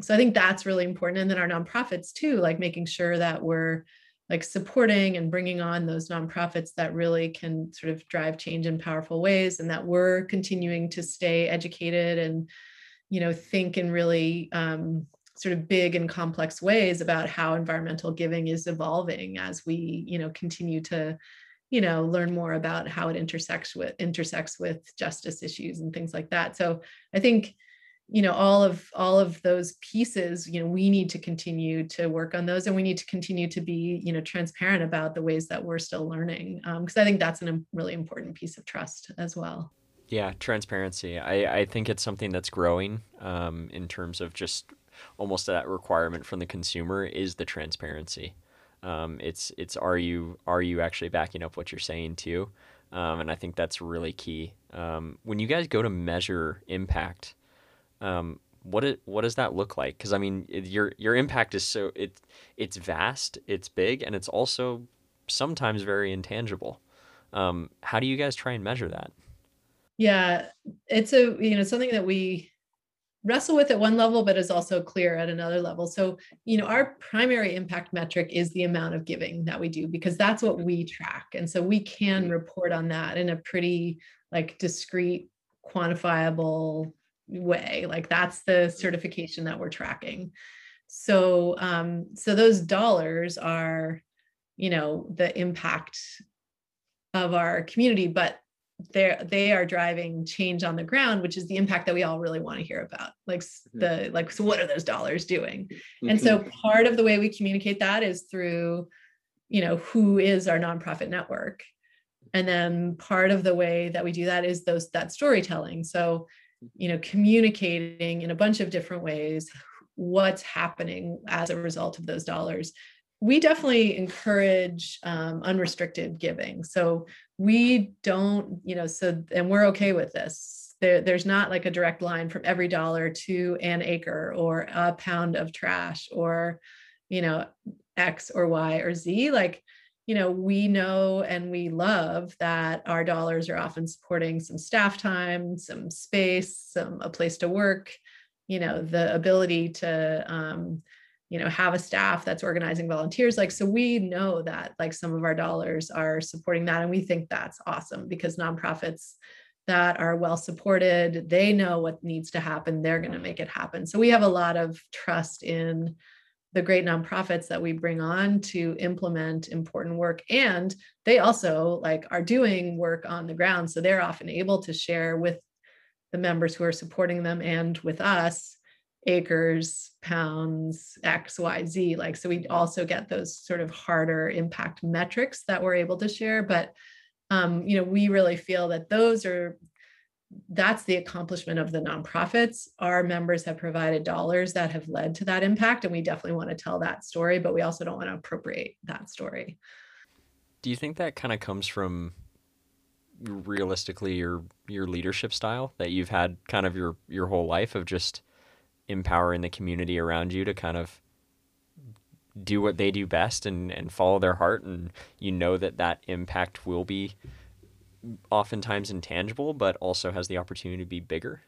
so I think that's really important. And then our nonprofits too, like making sure that we're like supporting and bringing on those nonprofits that really can sort of drive change in powerful ways and that we're continuing to stay educated and you know think in really um, sort of big and complex ways about how environmental giving is evolving as we you know continue to you know learn more about how it intersects with intersects with justice issues and things like that. So i think you know all of all of those pieces you know we need to continue to work on those and we need to continue to be you know transparent about the ways that we're still learning because um, i think that's a really important piece of trust as well. Yeah transparency. I i think it's something that's growing um, in terms of just almost that requirement from the consumer is the transparency um, it's it's are you are you actually backing up what you're saying too um, and i think that's really key um, when you guys go to measure impact um, what it, what does that look like? Because I mean, your your impact is so it it's vast, it's big, and it's also sometimes very intangible. Um, how do you guys try and measure that? Yeah, it's a you know something that we wrestle with at one level, but is also clear at another level. So you know, our primary impact metric is the amount of giving that we do because that's what we track, and so we can mm-hmm. report on that in a pretty like discrete, quantifiable way like that's the certification that we're tracking so um so those dollars are you know the impact of our community but they're they are driving change on the ground which is the impact that we all really want to hear about. Like mm-hmm. the like so what are those dollars doing? Mm-hmm. and so part of the way we communicate that is through you know who is our nonprofit network. And then part of the way that we do that is those that storytelling. So you know communicating in a bunch of different ways what's happening as a result of those dollars we definitely encourage um, unrestricted giving. So we don't you know so and we're okay with this. There, there's not like a direct line from every dollar to an acre or a pound of trash or you know x or y or z. Like you know, we know and we love that our dollars are often supporting some staff time, some space, some a place to work, you know, the ability to um, you know, have a staff that's organizing volunteers. Like, so we know that like some of our dollars are supporting that. And we think that's awesome because nonprofits that are well supported, they know what needs to happen. They're going to make it happen. So we have a lot of trust in the great nonprofits that we bring on to implement important work and they also like are doing work on the ground so they're often able to share with the members who are supporting them and with us acres pounds x y z like so we also get those sort of harder impact metrics that we're able to share but um, you know we really feel that those are that's the accomplishment of the nonprofits. Our members have provided dollars that have led to that impact, and we definitely want to tell that story, but we also don't want to appropriate that story. Do you think that kind of comes from realistically your your leadership style that you've had kind of your your whole life of just empowering the community around you to kind of do what they do best and and follow their heart and you know that that impact will be oftentimes intangible, but also has the opportunity to be bigger?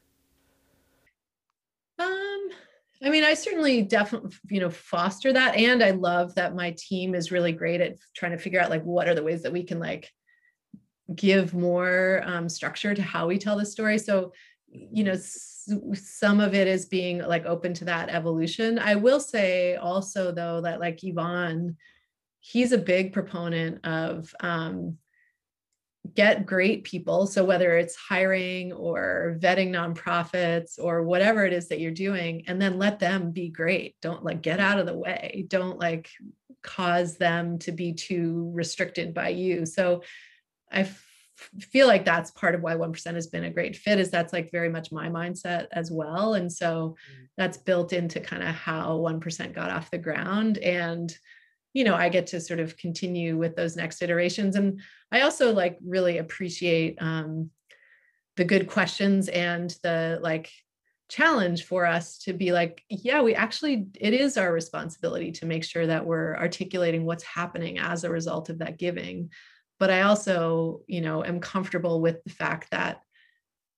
Um, I mean, I certainly definitely, you know, foster that. And I love that my team is really great at trying to figure out like what are the ways that we can like give more um, structure to how we tell the story. So, you know, some of it is being like open to that evolution. I will say also though that like Yvon, he's a big proponent of um, get great people. So whether it's hiring or vetting nonprofits or whatever it is that you're doing, and then let them be great. Don't like get out of the way. Don't like cause them to be too restricted by you. So I feel like that's part of why 1% has been a great fit is that's like very much my mindset as well. And so mm. that's built into kind of how 1% got off the ground. And you know i get to sort of continue with those next iterations and i also like really appreciate um, the good questions and the like challenge for us to be like yeah we actually it is our responsibility to make sure that we're articulating what's happening as a result of that giving but i also you know am comfortable with the fact that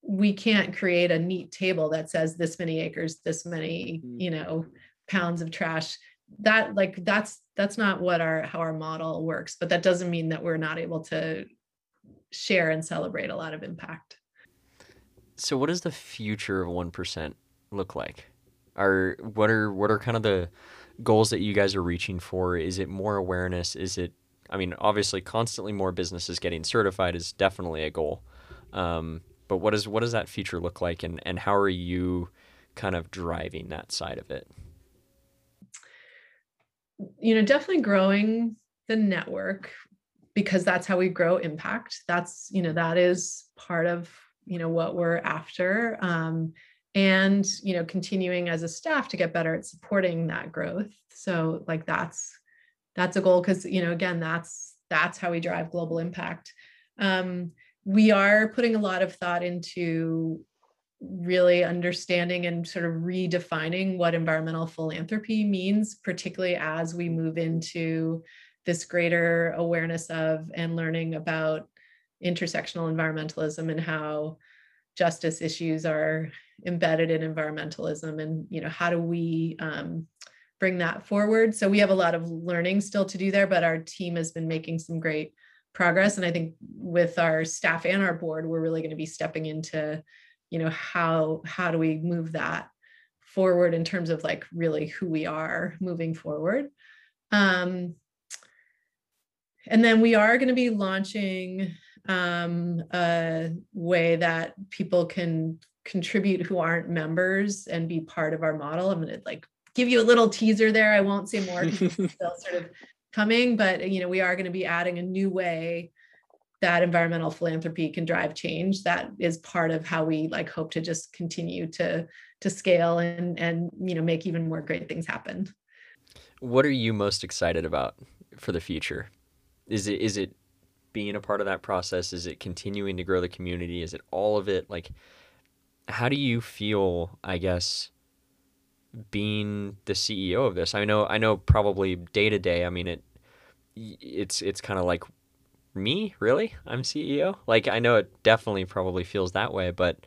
we can't create a neat table that says this many acres this many mm. you know pounds of trash. That like that's that's not what our how our model works but that doesn't mean that we're not able to share and celebrate a lot of impact. So what does the future of 1% look like? Are what are what are kind of the goals that you guys are reaching for? Is it more awareness? Is it i mean obviously constantly more businesses getting certified is definitely a goal. Um, but what is what does that future look like and and how are you kind of driving that side of it? You know definitely growing the network because that's how we grow impact. That's you know that is part of you know what we're after. Um, and you know continuing as a staff to get better at supporting that growth. So like that's that's a goal because you know again that's that's how we drive global impact. Um, we are putting a lot of thought into really understanding and sort of redefining what environmental philanthropy means, particularly as we move into this greater awareness of and learning about intersectional environmentalism and how justice issues are embedded in environmentalism and you know how do we um, bring that forward. So we have a lot of learning still to do there but our team has been making some great progress. And i think with our staff and our board we're really going to be stepping into you know how how do we move that forward in terms of like really who we are moving forward. Um, and then we are going to be launching um, a way that people can contribute who aren't members and be part of our model. I'm going to like give you a little teaser there i won't say more still sort of coming, but you know, we are going to be adding a new way that environmental philanthropy can drive change. That is part of how we like hope to just continue to to scale and and you know make even more great things happen. What are you most excited about for the future? Is it is it being a part of that process? Is it continuing to grow the community? Is it all of it? Like how do you feel, I guess, being the CEO of this? I know I know probably day to day. I mean it it's it's kind of like me, really? I'm CEO? Like I know it definitely probably feels that way, but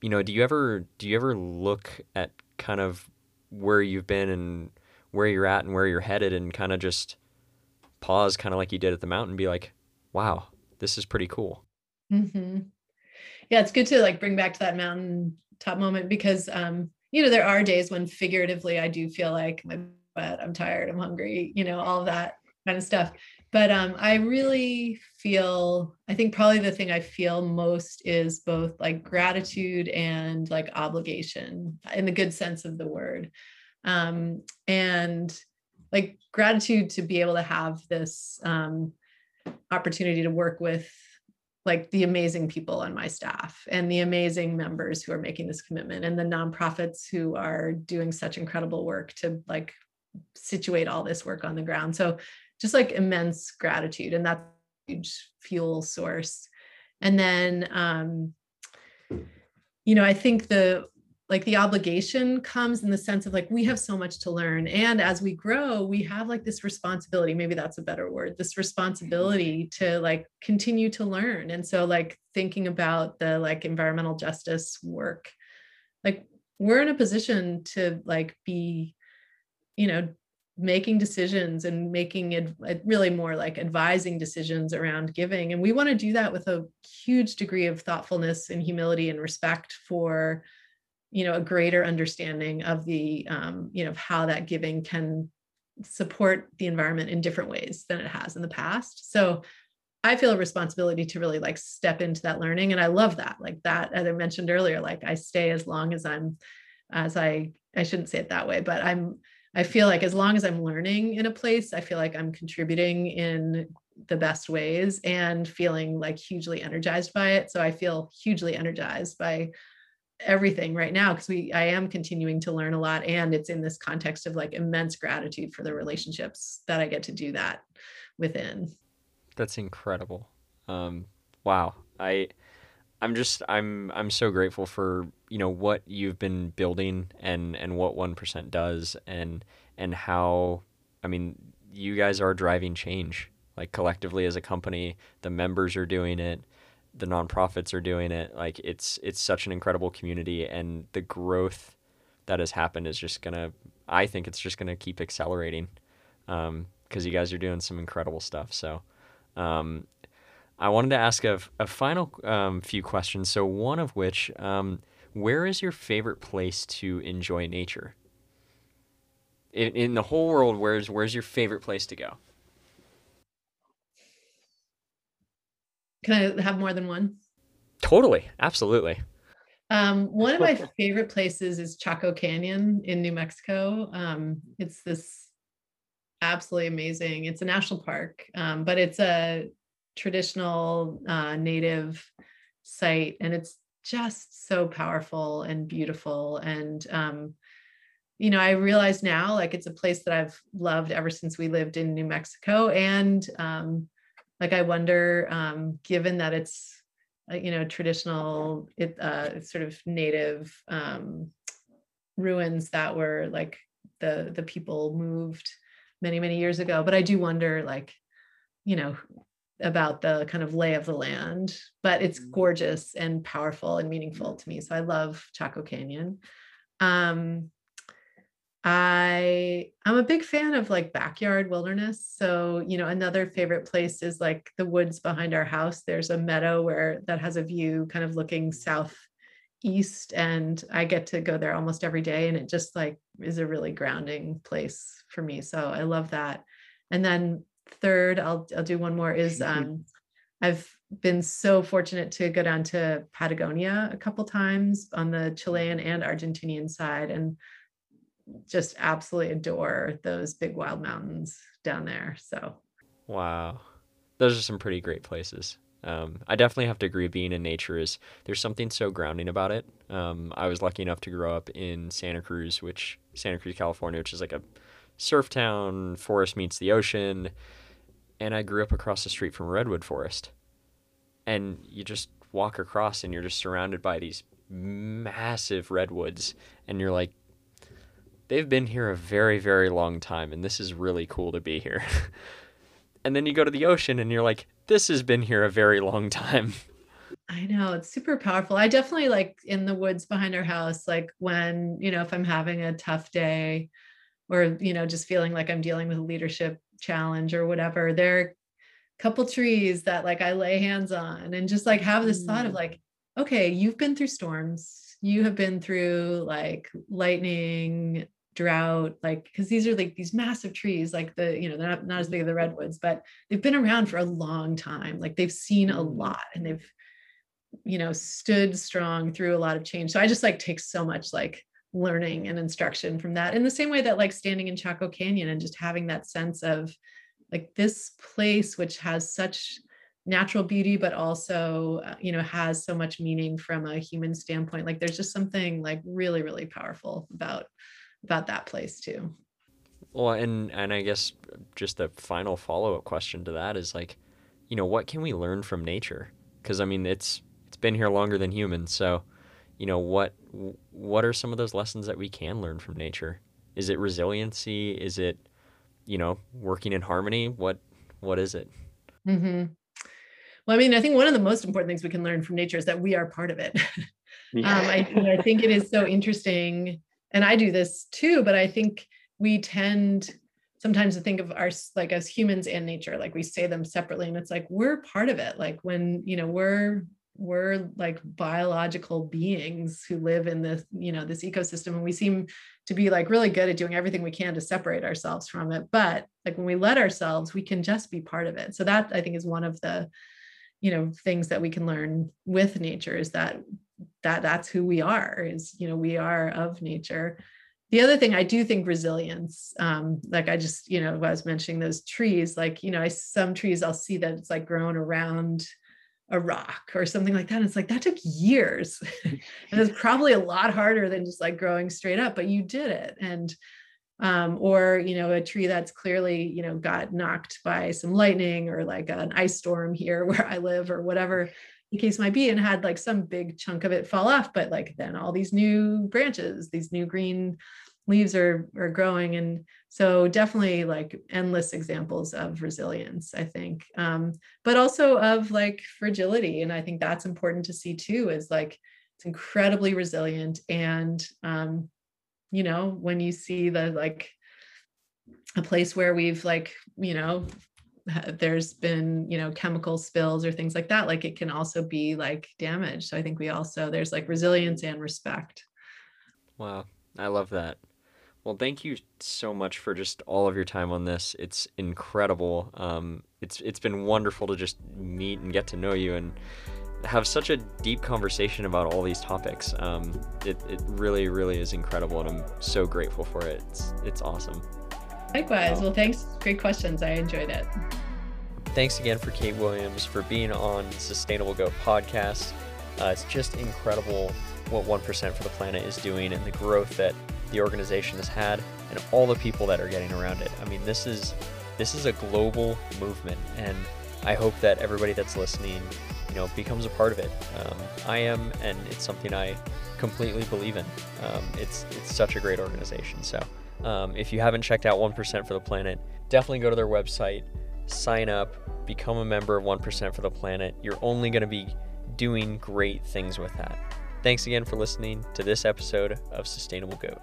you know, do you ever do you ever look at kind of where you've been and where you're at and where you're headed and kind of just pause kind of like you did at the mountain be like, "Wow, this is pretty cool." Mhm. Yeah, it's good to like bring back to that mountain top moment because um you know, there are days when figuratively I do feel like my butt, I'm tired, I'm hungry, you know, all that kind of stuff. But um, I really feel, I think probably the thing I feel most is both like gratitude and like obligation in the good sense of the word. Um, and like gratitude to be able to have this um, opportunity to work with like the amazing people on my staff and the amazing members who are making this commitment and the nonprofits who are doing such incredible work to like situate all this work on the ground. So just like immense gratitude and that's huge fuel source. And then um you know i think the like the obligation comes in the sense of like we have so much to learn. And as we grow we have like this responsibility maybe that's a better word this responsibility to like continue to learn. And so like thinking about the like environmental justice work like we're in a position to like be you know making decisions and making it really more like advising decisions around giving. And we want to do that with a huge degree of thoughtfulness and humility and respect for you know a greater understanding of the um, you know how that giving can support the environment in different ways than it has in the past. So i feel a responsibility to really like step into that learning and i love that. Like that as i mentioned earlier like i stay as long as i'm as i i shouldn't say it that way but i'm i feel like as long as i'm learning in a place i feel like i'm contributing in the best ways and feeling like hugely energized by it. So i feel hugely energized by everything right now because we I am continuing to learn a lot and it's in this context of like immense gratitude for the relationships that I get to do that within. That's incredible. Um wow. I I'm just I'm I'm so grateful for, you know, what you've been building and and what 1% does and and how I mean, you guys are driving change like collectively as a company, the members are doing it the nonprofits are doing it. Like it's it's such an incredible community, and the growth that has happened is just gonna. I think it's just gonna keep accelerating, because um, you guys are doing some incredible stuff. So, um, I wanted to ask a, a final um, few questions. So one of which, um, where is your favorite place to enjoy nature? In, in the whole world, where's where's your favorite place to go? Can I have more than one? Totally, absolutely. Um, one of my favorite places is Chaco Canyon in New Mexico. Um, it's this absolutely amazing. It's a national park, um, but it's a traditional uh, native site, and it's just so powerful and beautiful. And um, you know, I realize now, like it's a place that I've loved ever since we lived in New Mexico, and um, like I wonder, um, given that it's uh, you know traditional, it uh, sort of native um, ruins that were like the the people moved many many years ago. But I do wonder, like you know, about the kind of lay of the land. But it's mm-hmm. gorgeous and powerful and meaningful to me. So I love Chaco Canyon. Um, I I'm a big fan of like backyard wilderness. So, you know, another favorite place is like the woods behind our house. There's a meadow where that has a view kind of looking south east and I get to go there almost every day and it just like is a really grounding place for me. So, I love that. And then third, I'll I'll do one more is um I've been so fortunate to go down to Patagonia a couple times on the Chilean and Argentinian side and just absolutely adore those big wild mountains down there. So, wow, those are some pretty great places. Um, I definitely have to agree. Being in nature is there's something so grounding about it. Um, I was lucky enough to grow up in Santa Cruz, which Santa Cruz, California, which is like a surf town. Forest meets the ocean, and I grew up across the street from redwood forest. And you just walk across, and you're just surrounded by these massive redwoods, and you're like, they've been here a very, very long time, and this is really cool to be here. and then you go to the ocean and you're like, this has been here a very long time. I know it's super powerful. I definitely like in the woods behind our house, like when, you know, if I'm having a tough day or, you know, just feeling like I'm dealing with a leadership challenge or whatever, there are a couple trees that like I lay hands on and just like have this mm. thought of mm. like, okay, you've been through storms, you have been through like lightning, drought like because these are like these massive trees like the you know they're not, not as big as the redwoods but they've been around for a long time. Like they've seen a mm. lot and they've you know stood strong through a lot of change. So i just like take so much like learning and instruction from that in the same way that like standing in chaco canyon and just having that sense of like this place which has such natural beauty but also uh, you know has so much meaning from a human standpoint like there's just something like really really powerful about about that place too. Well, and and I guess just the final follow up question to that is like, you know, what can we learn from nature? Because I mean, it's it's been here longer than humans, so you know what what are some of those lessons that we can learn from nature? Is it resiliency? Is it you know working in harmony? What what is it? Mm-hmm. Well, I mean, I think one of the most important things we can learn from nature is that we are part of it. Yeah. um, I, I think it is so interesting and I do this too, but I think we tend sometimes to think of our like as humans and nature, like we say them separately, and it's like we're part of it. Like when you know we're we're like biological beings who live in this you know this ecosystem and we seem to be like really good at doing everything we can to separate ourselves from it but like when we let ourselves we can just be part of it so that i think is one of the you know things that we can learn with nature is that that that's who we are is you know we are of nature. The other thing i do think resilience um, like i just you know i was mentioning those trees like you know I, some trees i'll see that it's like grown around a rock or something like that and it's like that took years. And it's probably a lot harder than just like growing straight up but you did it. And um, or you know a tree that's clearly you know got knocked by some lightning or like an ice storm here where i live or whatever the case might be and had like some big chunk of it fall off but like then all these new branches these new green leaves are are growing. And so definitely like endless examples of resilience i think um, but also of like fragility. And i think that's important to see too is like it's incredibly resilient. And um, you know when you see the like a place where we've like you know there's been you know chemical spills or things like that like it can also be like damage so i think we also there's like resilience and respect wow i love that well, thank you so much for just all of your time on this. It's incredible. Um, it's it's been wonderful to just meet and get to know you and have such a deep conversation about all these topics. Um, it, it really, really is incredible, and I'm so grateful for it. It's, it's awesome. Likewise. Well, thanks. Great questions. I enjoyed it. Thanks again for Kate Williams for being on Sustainable Goat podcast. Uh, it's just incredible what 1% for the planet is doing and the growth that the organization has had and all the people that are getting around it. I mean, this is this is a global movement, and I hope that everybody that's listening, you know, becomes a part of it. Um, I am, and it's something I completely believe in. Um, it's it's such a great organization. So, um, if you haven't checked out One Percent for the Planet, definitely go to their website, sign up, become a member of One Percent for the Planet. You're only going to be doing great things with that. Thanks again for listening to this episode of Sustainable Goat.